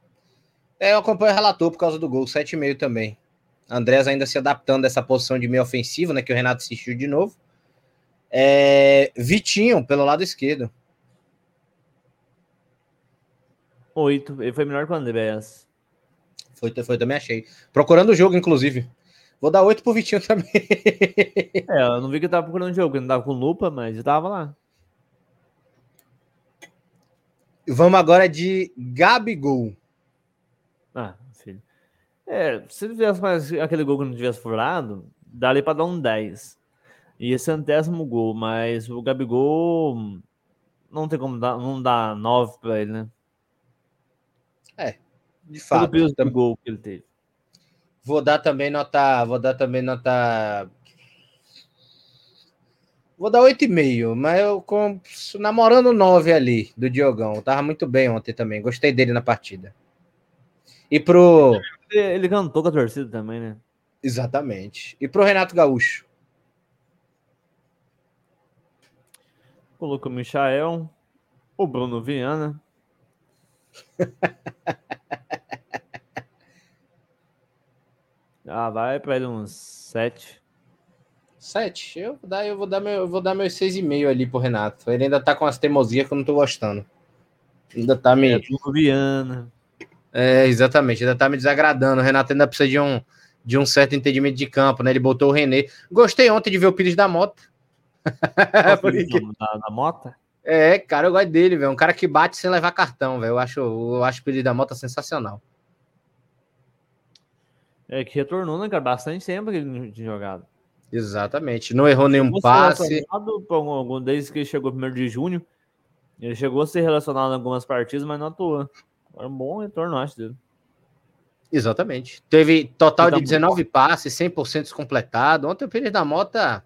É, eu acompanho o relator por causa do gol, 7,5 também. Andrés ainda se adaptando a essa posição de meio ofensivo, né? Que o Renato assistiu de novo. É, Vitinho, pelo lado esquerdo. Oito. Ele foi melhor que o Andrés. Foi, foi, também achei. Procurando o jogo, inclusive. Vou dar oito pro Vitinho também. é, eu não vi que ele tava procurando o jogo, ele não tava com lupa, mas ele tava lá. Vamos agora de Gabigol. Ah. É, se ele tivesse mais aquele gol que não tivesse furado, daria para dar um 10. E esse centésimo gol, mas o Gabigol não tem como dar, não dá 9 para ele, né? É, de fato. Pelo peso gol que ele teve. Vou dar também nota, vou dar também nota Vou dar 8,5, mas eu com, namorando 9 ali do Diogão. Tava muito bem ontem também. Gostei dele na partida. E pro. Ele cantou com a torcida também, né? Exatamente. E pro Renato Gaúcho. Colocou o Michael, o Bruno Viana. ah, vai para ele uns 7. 7? Eu vou dar, eu vou dar, meu, eu vou dar meus 6,5 ali pro Renato. Ele ainda tá com as teimosias que eu não tô gostando. Ainda tá me. É, Viana. É, exatamente, ainda tá me desagradando. O Renato ainda precisa de um, de um certo entendimento de campo, né? Ele botou o René. Gostei ontem de ver o Pires da Mota. Porque... da, da Mota? É, cara, eu gosto dele, velho. Um cara que bate sem levar cartão, velho. Eu acho, eu acho o Pires da Mota sensacional. É que retornou, né, cara? Bastante tempo que ele não tinha jogado. Exatamente. Não errou nenhum passe. Desde que ele chegou primeiro de junho. Ele chegou a ser relacionado em algumas partidas, mas não atuou. Era um bom retorno, acho, dele. Exatamente. Teve total de 19 passes, 100% completado. Ontem o Pires da Mota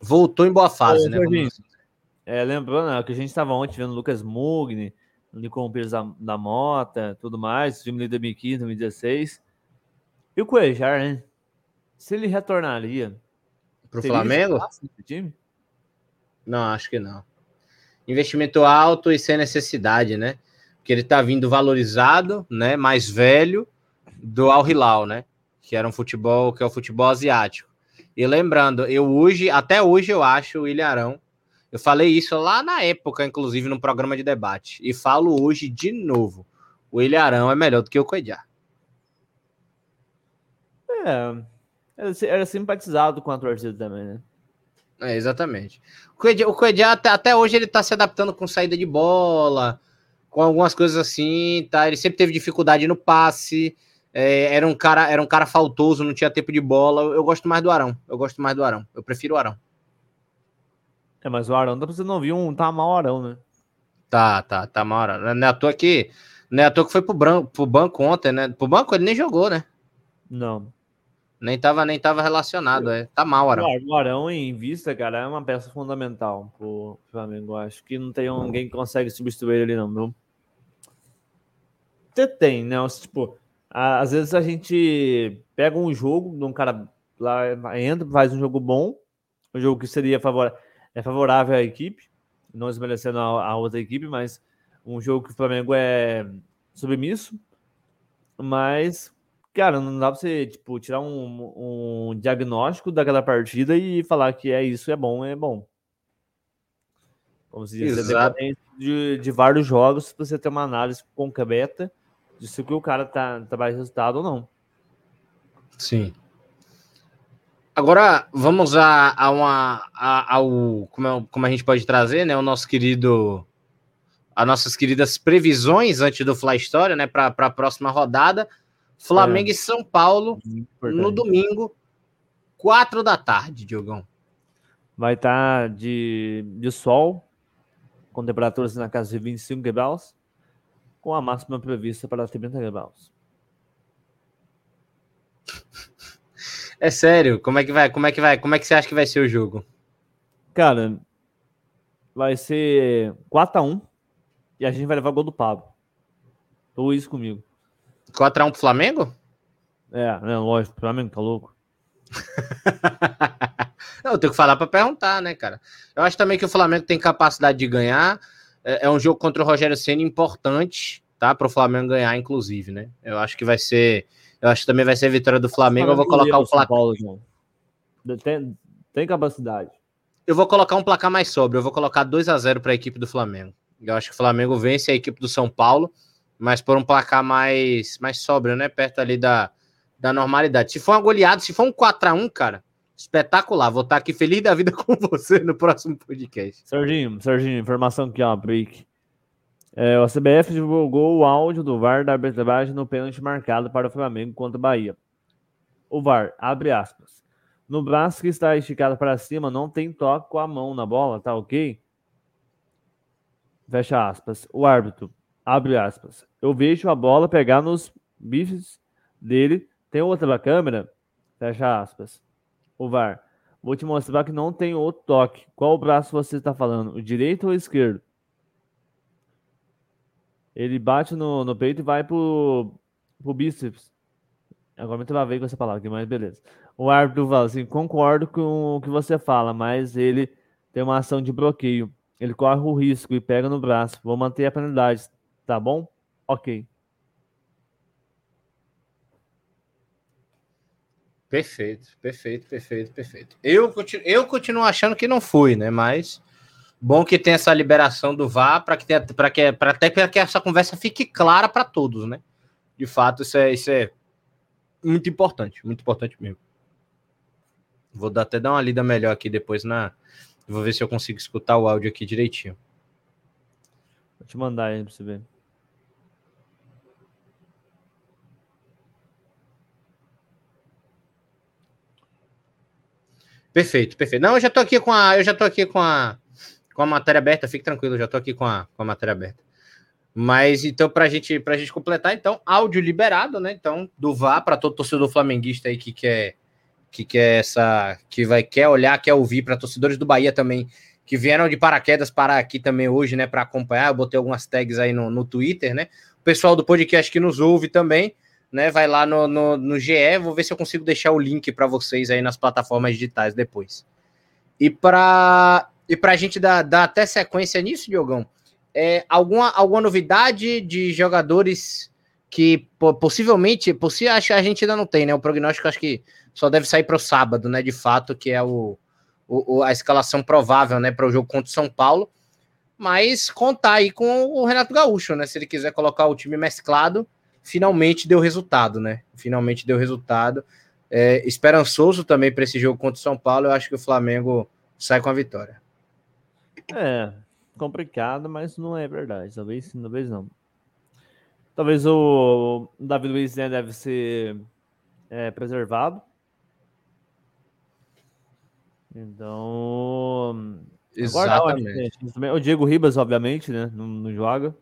voltou em boa fase, é, né? Assim. É, lembrando né, que a gente estava ontem vendo o Lucas Mugni, o Pires da, da Mota, tudo mais, time de 2015, 2016. E o Cuejar, né? Se ele retornaria para o Flamengo? Não, acho que não. Investimento alto e sem necessidade, né? Que ele está vindo valorizado, né, mais velho do Al Hilal, né, que era um futebol que é o futebol asiático. E lembrando, eu hoje, até hoje eu acho o Ilharão, eu falei isso lá na época, inclusive no programa de debate, e falo hoje de novo, o Ilharão é melhor do que o Coedjá. É, era simpatizado com a torcida também, né? É, exatamente. O Coedjá, até, até hoje ele está se adaptando com saída de bola, com algumas coisas assim, tá? Ele sempre teve dificuldade no passe, é, era um cara, era um cara faltoso, não tinha tempo de bola. Eu, gosto mais do Arão. Eu gosto mais do Arão. Eu prefiro o Arão. É, mas o Arão, você não viu um tá mal Arão, né? Tá, tá, tá mal Arão. Não é à toa que, não é à toa que foi pro, branco, pro banco ontem, né? Pro banco ele nem jogou, né? Não. Nem tava, nem tava relacionado, é. Tá mal, Arão. O Arão, em vista, cara, é uma peça fundamental pro Flamengo. Acho que não tem ninguém que consegue substituir ele, não, viu? Você tem, né? Tipo, às vezes a gente pega um jogo de um cara lá, entra, faz um jogo bom, um jogo que seria favor, é favorável à equipe, não desmerecendo a, a outra equipe, mas um jogo que o Flamengo é submisso, mas cara, não dá pra você, tipo, tirar um, um diagnóstico daquela partida e falar que é isso, é bom, é bom. Como se diz, de, de vários jogos você ter uma análise concreta de se que o cara tá, tá mais resultado ou não. Sim. Agora vamos a, a uma a, ao como, é, como a gente pode trazer, né, o nosso querido as nossas queridas previsões antes do Fly História, né, para a próxima rodada. Flamengo é. e São Paulo no domingo, quatro da tarde, Diogão. Vai estar tá de, de sol, com temperaturas na casa de 25 graus, com a máxima prevista para 30 graus. É sério? Como é que vai? Como é que vai? Como é que você acha que vai ser o jogo? Cara, vai ser 4 x 1 e a gente vai levar o gol do Pablo. Tô isso comigo. 4 x 1 pro Flamengo? É, né, lógico, o Flamengo tá louco. Não, eu tenho que falar para perguntar, né, cara? Eu acho também que o Flamengo tem capacidade de ganhar. É, é um jogo contra o Rogério Senna importante, tá? Para o Flamengo ganhar, inclusive, né? Eu acho que vai ser. Eu acho que também vai ser a vitória do Flamengo. Eu vou colocar o placar. Tem, tem capacidade. Eu vou colocar um placar mais sóbrio. Eu vou colocar 2 a 0 para a equipe do Flamengo. Eu acho que o Flamengo vence a equipe do São Paulo, mas por um placar mais, mais sóbrio, né? Perto ali da, da normalidade. Se for uma goleada, se for um 4 a 1 cara, espetacular. Vou estar aqui feliz da vida com você no próximo podcast. Serginho, Serginho, informação aqui, ó, break. É, o CBF divulgou o áudio do VAR da arbitragem no pênalti marcado para o Flamengo contra o Bahia. O VAR, abre aspas. No braço que está esticado para cima, não tem toque com a mão na bola, tá ok? Fecha aspas. O árbitro, abre aspas. Eu vejo a bola pegar nos bifes dele tem outra câmera? Fecha aspas. O VAR. Vou te mostrar que não tem outro toque. Qual braço você está falando? O direito ou o esquerdo? Ele bate no, no peito e vai pro, pro bíceps. Agora me travei com essa palavra aqui, mas beleza. O árbitro fala assim: concordo com o que você fala, mas ele tem uma ação de bloqueio. Ele corre o risco e pega no braço. Vou manter a penalidade. Tá bom? Ok. Perfeito, perfeito, perfeito, perfeito. Eu continuo, eu continuo achando que não fui, né? Mas bom que tem essa liberação do VAR para que para que para até que essa conversa fique clara para todos, né? De fato, isso é, isso é muito importante, muito importante mesmo. Vou dar, até dar uma lida melhor aqui depois na. Vou ver se eu consigo escutar o áudio aqui direitinho. Vou te mandar aí para você ver. Perfeito, perfeito. Não, eu já tô aqui com a, eu já tô aqui com a, com a matéria aberta. Fique tranquilo, eu já tô aqui com a, com a matéria aberta. Mas então para gente, para gente completar, então áudio liberado, né? Então do VAR para todo torcedor flamenguista aí que quer, que quer essa, que vai quer olhar, quer ouvir para torcedores do Bahia também que vieram de paraquedas para aqui também hoje, né? Para acompanhar. Eu botei algumas tags aí no, no Twitter, né? O pessoal do podcast que nos ouve também né? Vai lá no, no, no GE, vou ver se eu consigo deixar o link para vocês aí nas plataformas digitais depois. E para e a gente dar, dar até sequência nisso, Diogão, é, alguma, alguma novidade de jogadores que possivelmente, possível, acho a gente ainda não tem, né? O prognóstico acho que só deve sair para o sábado, né? De fato, que é o, o, a escalação provável, né? Para o jogo contra o São Paulo. Mas contar aí com o Renato Gaúcho, né? Se ele quiser colocar o time mesclado, finalmente deu resultado, né? Finalmente deu resultado. É, esperançoso também para esse jogo contra o São Paulo. Eu acho que o Flamengo sai com a vitória. É, complicado, mas não é verdade. Talvez sim, talvez não. Talvez o David Luiz né, deve ser é, preservado. Então. Exatamente. Agora, o Diego Ribas, obviamente, né? Não, não joga.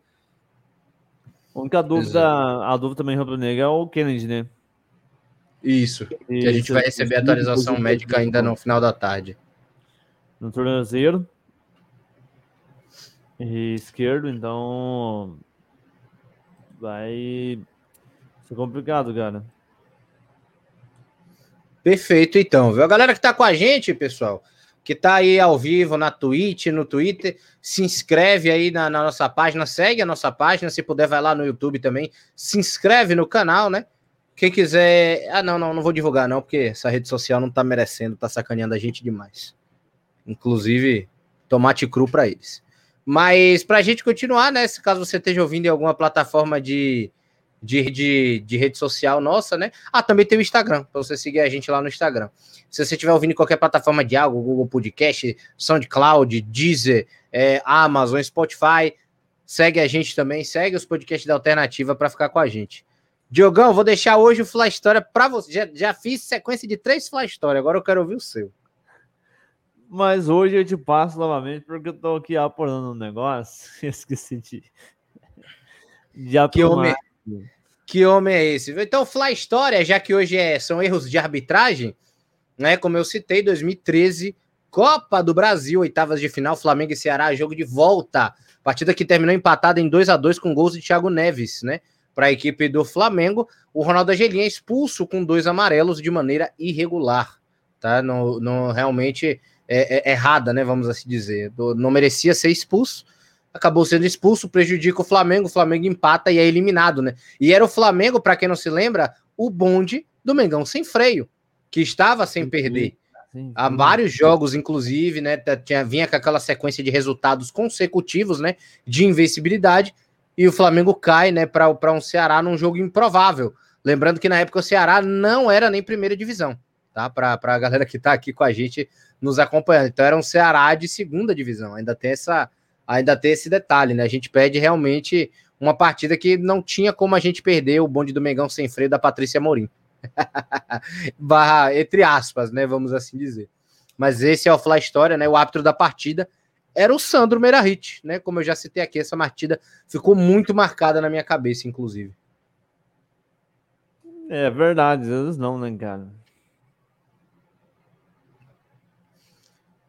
A única dúvida, Exato. a dúvida também rubro-negra é o Kennedy, né? Isso. E que a gente vai receber a atualização médica ainda no final da tarde. No tornozelo. E esquerdo, então. Vai ser complicado, cara. Perfeito, então, viu? A galera que tá com a gente, pessoal, que está aí ao vivo na Twitch, no Twitter, se inscreve aí na, na, nossa página, segue a nossa página, se puder vai lá no YouTube também, se inscreve no canal, né? Quem quiser, ah não, não, não vou divulgar não, porque essa rede social não tá merecendo, tá sacaneando a gente demais. Inclusive, tomate cru para eles. Mas para a gente continuar, né? Se caso você esteja ouvindo em alguma plataforma de, de, de, de rede social nossa, né? Ah, também tem o Instagram, para você seguir a gente lá no Instagram. Se você estiver ouvindo qualquer plataforma de algo, Google Podcast, SoundCloud, Deezer, é, Amazon, Spotify, segue a gente também, segue os podcasts da Alternativa para ficar com a gente. Diogão, vou deixar hoje o Fly História para você. Já, já, fiz sequência de três Fly História, agora eu quero ouvir o seu. Mas hoje eu te passo novamente porque eu tô aqui apurando um negócio. Esqueci de. de que, homem, que homem é esse? Então, Fly História, já que hoje é, são erros de arbitragem, né? Como eu citei, 2013, Copa do Brasil, oitavas de final, Flamengo e Ceará, jogo de volta. Partida que terminou empatada em 2 a 2 com gols de Thiago Neves, né? Para a equipe do Flamengo. O Ronaldo Angelim é expulso com dois amarelos de maneira irregular, tá? No, no realmente é, é, errada, né? Vamos assim dizer. Não merecia ser expulso, acabou sendo expulso, prejudica o Flamengo, o Flamengo empata e é eliminado, né? E era o Flamengo, para quem não se lembra, o bonde do Mengão sem freio, que estava sem sim, perder. Sim, Há vários jogos, inclusive, né? Tinha, vinha com aquela sequência de resultados consecutivos, né? De invencibilidade, e o Flamengo cai, né, para um Ceará num jogo improvável. Lembrando que na época o Ceará não era nem primeira divisão, tá? Para a galera que está aqui com a gente nos acompanhando. Então era um Ceará de segunda divisão. Ainda tem essa, ainda tem esse detalhe, né? A gente pede realmente uma partida que não tinha como a gente perder o bonde do Mengão sem freio da Patrícia Morim. Barra, entre aspas, né? Vamos assim dizer. Mas esse é o Fly História, né? O árbitro da partida era o Sandro Merahit, né? Como eu já citei aqui, essa partida ficou muito marcada na minha cabeça, inclusive. É verdade, às vezes não, né, cara?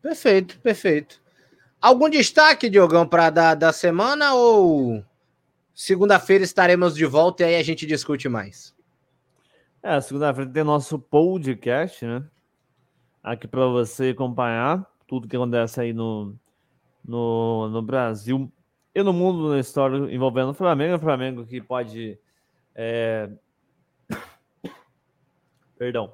Perfeito, perfeito. Algum destaque, Diogão, para da, da semana ou segunda-feira estaremos de volta e aí a gente discute mais? É, segunda-feira tem nosso podcast, né? Aqui para você acompanhar tudo que acontece aí no, no, no Brasil e no mundo na história envolvendo o Flamengo. O Flamengo que pode. É... Perdão.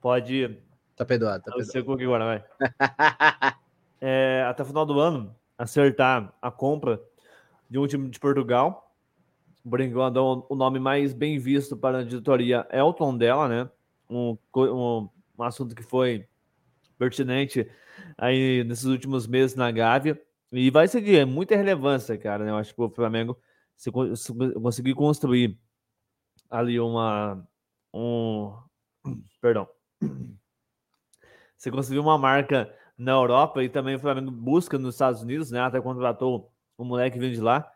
Pode Tá perdoado, tá perdoado. Você agora, vai. é, até o final do ano, acertar a compra de um time de Portugal. Por enquanto, o nome mais bem visto para a diretoria é o tom dela, né? Um, um, um assunto que foi pertinente aí nesses últimos meses na Gávea. E vai ser de muita relevância, cara. Né? Eu acho que o Flamengo, se, se conseguir construir ali uma. Um, perdão você conseguiu uma marca na Europa e também o Flamengo busca nos Estados Unidos, né? Até contratou um moleque que vem de lá,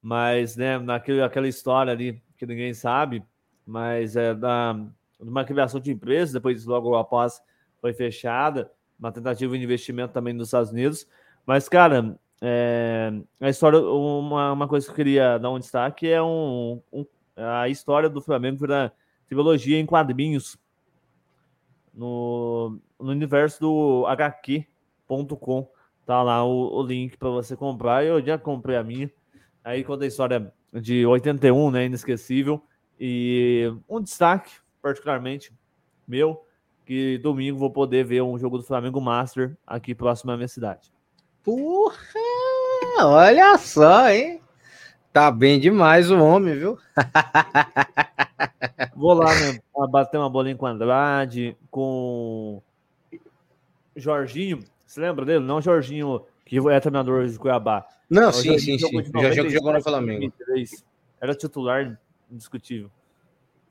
mas, né, naquele, aquela história ali que ninguém sabe, mas é da uma criação de empresa, depois logo após foi fechada, uma tentativa de investimento também nos Estados Unidos. Mas, cara, é, a história, uma, uma coisa que eu queria dar um destaque é um, um a história do Flamengo da trilogia em quadrinhos no, no universo do HQ.com. Tá lá o, o link para você comprar. Eu já comprei a minha. Aí conta a história de 81, né? Inesquecível. E um destaque, particularmente meu, que domingo vou poder ver um jogo do Flamengo Master aqui próximo à minha cidade. Porra! Olha só, hein? Tá bem demais o homem, viu? Vou lá, né, bater uma bolinha com o Andrade, com Jorginho. Você lembra dele? Não Jorginho, que é treinador de Cuiabá. Não, sim, sim, sim. Jorginho que jogou no Flamengo. Era titular indiscutível.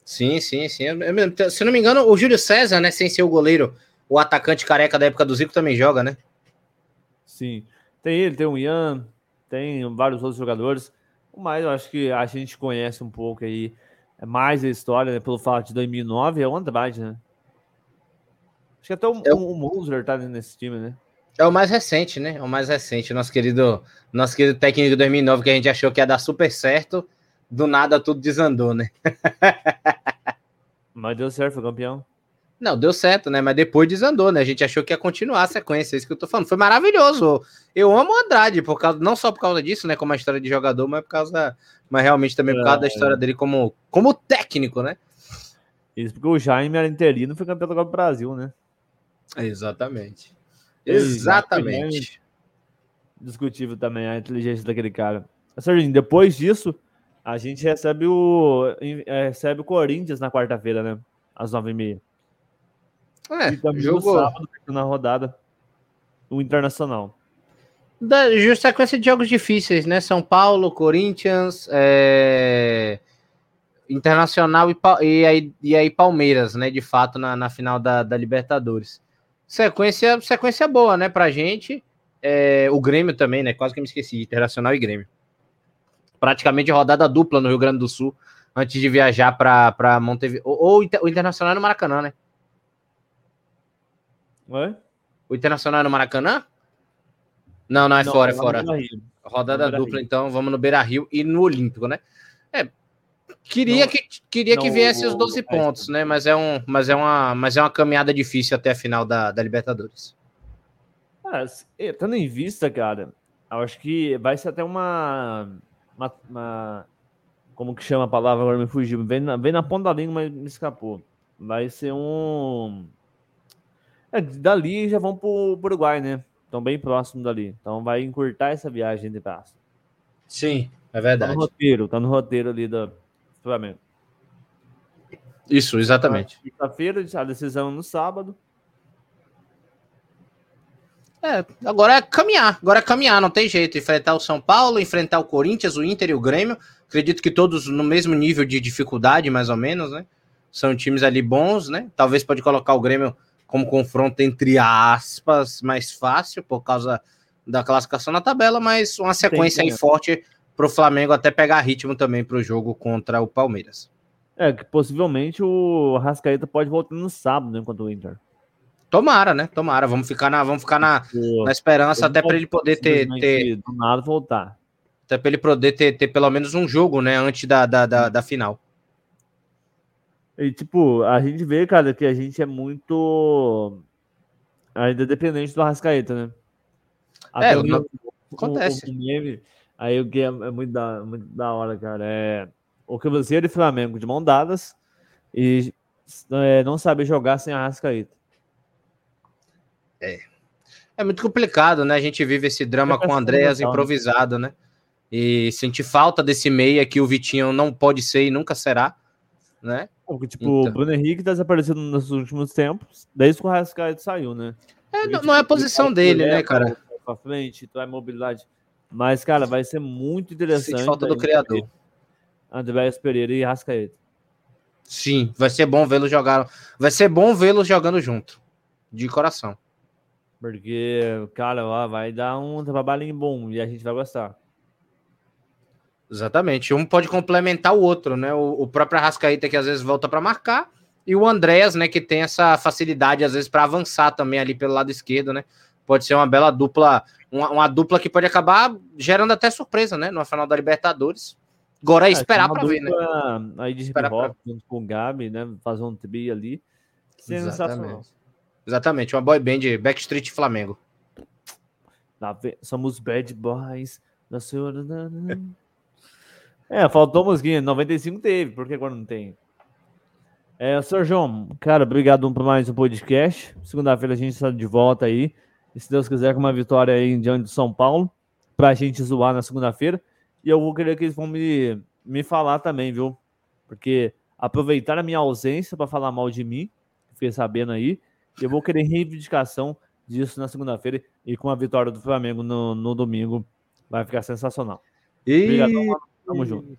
Sim, sim, sim. Se não me engano, o Júlio César, né, sem ser o goleiro, o atacante careca da época do Zico também joga, né? Sim. Tem ele, tem o Ian, tem vários outros jogadores. Mas eu acho que a gente conhece um pouco aí é mais a história, né, pelo fato de 2009, é o Andrade, né? Acho que até o, é o... o Moser tá nesse time, né? É o mais recente, né? É o mais recente. Nosso querido, nosso querido técnico de 2009, que a gente achou que ia dar super certo, do nada tudo desandou, né? Mas deu certo, foi campeão. Não, deu certo, né? Mas depois desandou, né? A gente achou que ia continuar a sequência, é isso que eu tô falando. Foi maravilhoso. Eu amo o Andrade, por causa, não só por causa disso, né? Como a história de jogador, mas por causa. Mas realmente também por causa é, da história dele como, como técnico, né? Isso porque o Jaime era interino foi campeão do Copa do Brasil, né? Exatamente. Exatamente. Discutível também a inteligência daquele cara. Serginho, depois disso, a gente recebe o recebe o Corinthians na quarta-feira, né? Às nove e meia. É, e jogou. sábado, na rodada, o Internacional. Da justa sequência de jogos difíceis, né? São Paulo, Corinthians, é... Internacional e, e, aí, e aí Palmeiras, né? De fato, na, na final da, da Libertadores. Sequência, sequência boa, né, pra gente. É, o Grêmio também, né? Quase que me esqueci, Internacional e Grêmio. Praticamente rodada dupla no Rio Grande do Sul, antes de viajar para Montevideo. Ou, ou, o Internacional é no Maracanã, né? Oi? O Internacional é no Maracanã? Não, não, é não, fora, é fora. Rodada dupla, então, vamos no Beira Rio e no Olímpico, né? É, queria não, que, queria não, que viesse os 12 pontos, né? Mas é, um, mas, é uma, mas é uma caminhada difícil até a final da, da Libertadores. Ah, tendo em vista, cara, eu acho que vai ser até uma, uma, uma como que chama a palavra, agora me fugiu, vem na, vem na ponta da língua, mas me escapou. Vai ser um... É, dali já vão pro, pro Uruguai, né? Estão bem próximo dali. Então vai encurtar essa viagem de braço. Sim, é verdade. Tá no roteiro, tá no roteiro ali do Flamengo. Isso, exatamente. Quinta-feira, a decisão no sábado. É, agora é caminhar, agora é caminhar, não tem jeito. Enfrentar o São Paulo, enfrentar o Corinthians, o Inter e o Grêmio. Acredito que todos no mesmo nível de dificuldade, mais ou menos, né? São times ali bons, né? Talvez pode colocar o Grêmio como confronto entre aspas mais fácil por causa da classificação na tabela, mas uma sequência Sim, aí forte para o Flamengo até pegar ritmo também para o jogo contra o Palmeiras. É, que possivelmente o Rascaeta pode voltar no sábado, né, contra o Inter. Tomara, né? Tomara. Vamos ficar na, vamos ficar na, na esperança até para ele poder ter, ter. Do nada voltar. Até para ele poder ter, ter pelo menos um jogo, né? Antes da, da, da, da final. E, tipo, a gente vê, cara, que a gente é muito ainda dependente do Arrascaeta, né? Até é, o, não... acontece. O, o meme, aí o que é, é, muito, da, muito da hora, cara, é o Cruzeiro e Flamengo de mão dadas e é, não sabe jogar sem Arrascaeta. É. É muito complicado, né? A gente vive esse drama é com o Andréas né? improvisado, né? E sentir falta desse meia que o Vitinho não pode ser e nunca será né? Porque, tipo, então. o Bruno Henrique tá desaparecendo nos últimos tempos, desde que o Rascaeta saiu, né? É, Porque, não, tipo, não, é a posição dele, né, cara? Pra frente, então é mobilidade. Mas, cara, vai ser muito interessante. falta do criador. Andrés Pereira e Rascaeta. Sim, vai ser bom vê-los jogar. Vai ser bom vê-los jogando junto. De coração. Porque, cara, ó, vai dar um trabalho bom e a gente vai gostar. Exatamente. Um pode complementar o outro, né? O, o próprio Arrascaíta que às vezes volta para marcar e o Andréas, né, que tem essa facilidade às vezes para avançar também ali pelo lado esquerdo, né? Pode ser uma bela dupla, uma, uma dupla que pode acabar gerando até surpresa, né, no final da Libertadores. Agora é, é esperar para ver, né? Aí de esperar pra... com o Gabi, né, fazer um tri ali. Exatamente. Exatamente, uma boy band Backstreet Flamengo. Somos bad boys da senhora. É, faltou musiquinha. 95 teve, por que agora não tem? É, Sr. João, cara, obrigado por mais um podcast. Segunda-feira a gente está de volta aí. E se Deus quiser, com uma vitória aí em diante de São Paulo, pra gente zoar na segunda-feira. E eu vou querer que eles vão me, me falar também, viu? Porque aproveitar a minha ausência para falar mal de mim, fiquei sabendo aí. Eu vou querer reivindicação disso na segunda-feira e com a vitória do Flamengo no, no domingo. Vai ficar sensacional. E... Obrigadão, Tamo junto.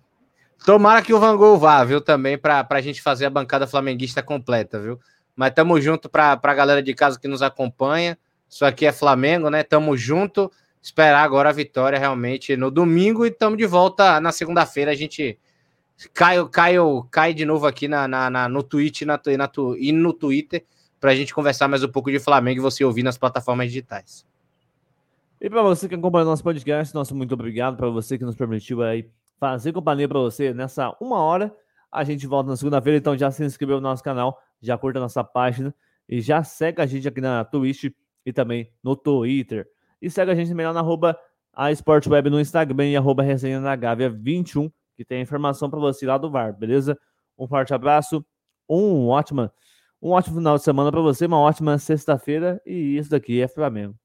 Tomara que o Van Gogh vá, viu, também, para a gente fazer a bancada flamenguista completa, viu? Mas tamo junto para a galera de casa que nos acompanha. Isso aqui é Flamengo, né? Tamo junto. Esperar agora a vitória realmente no domingo e tamo de volta na segunda-feira. A gente cai, cai, cai de novo aqui na, na, na no Twitch na, na, e no Twitter para a gente conversar mais um pouco de Flamengo e você ouvir nas plataformas digitais. E para você que acompanha o nosso podcast, nosso muito obrigado para você que nos permitiu aí fazer companhia para você nessa uma hora. A gente volta na segunda-feira, então já se inscreveu no nosso canal, já curta a nossa página e já segue a gente aqui na Twitch e também no Twitter. E segue a gente também na arroba a Sportweb no Instagram e arroba resenha na Gávea 21, que tem informação para você lá do VAR, beleza? Um forte abraço, um ótimo, um ótimo final de semana para você, uma ótima sexta-feira e isso daqui é Flamengo.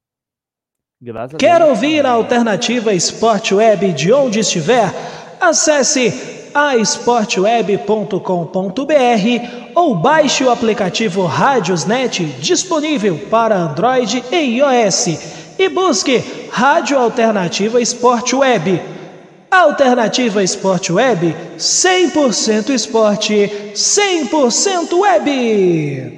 Graças Quer ouvir a alternativa Sport Web de onde estiver? Acesse aesportweb.com.br ou baixe o aplicativo Rádiosnet disponível para Android e iOS e busque Rádio Alternativa Sport Web. Alternativa Sport Web, 100% esporte, 100% web.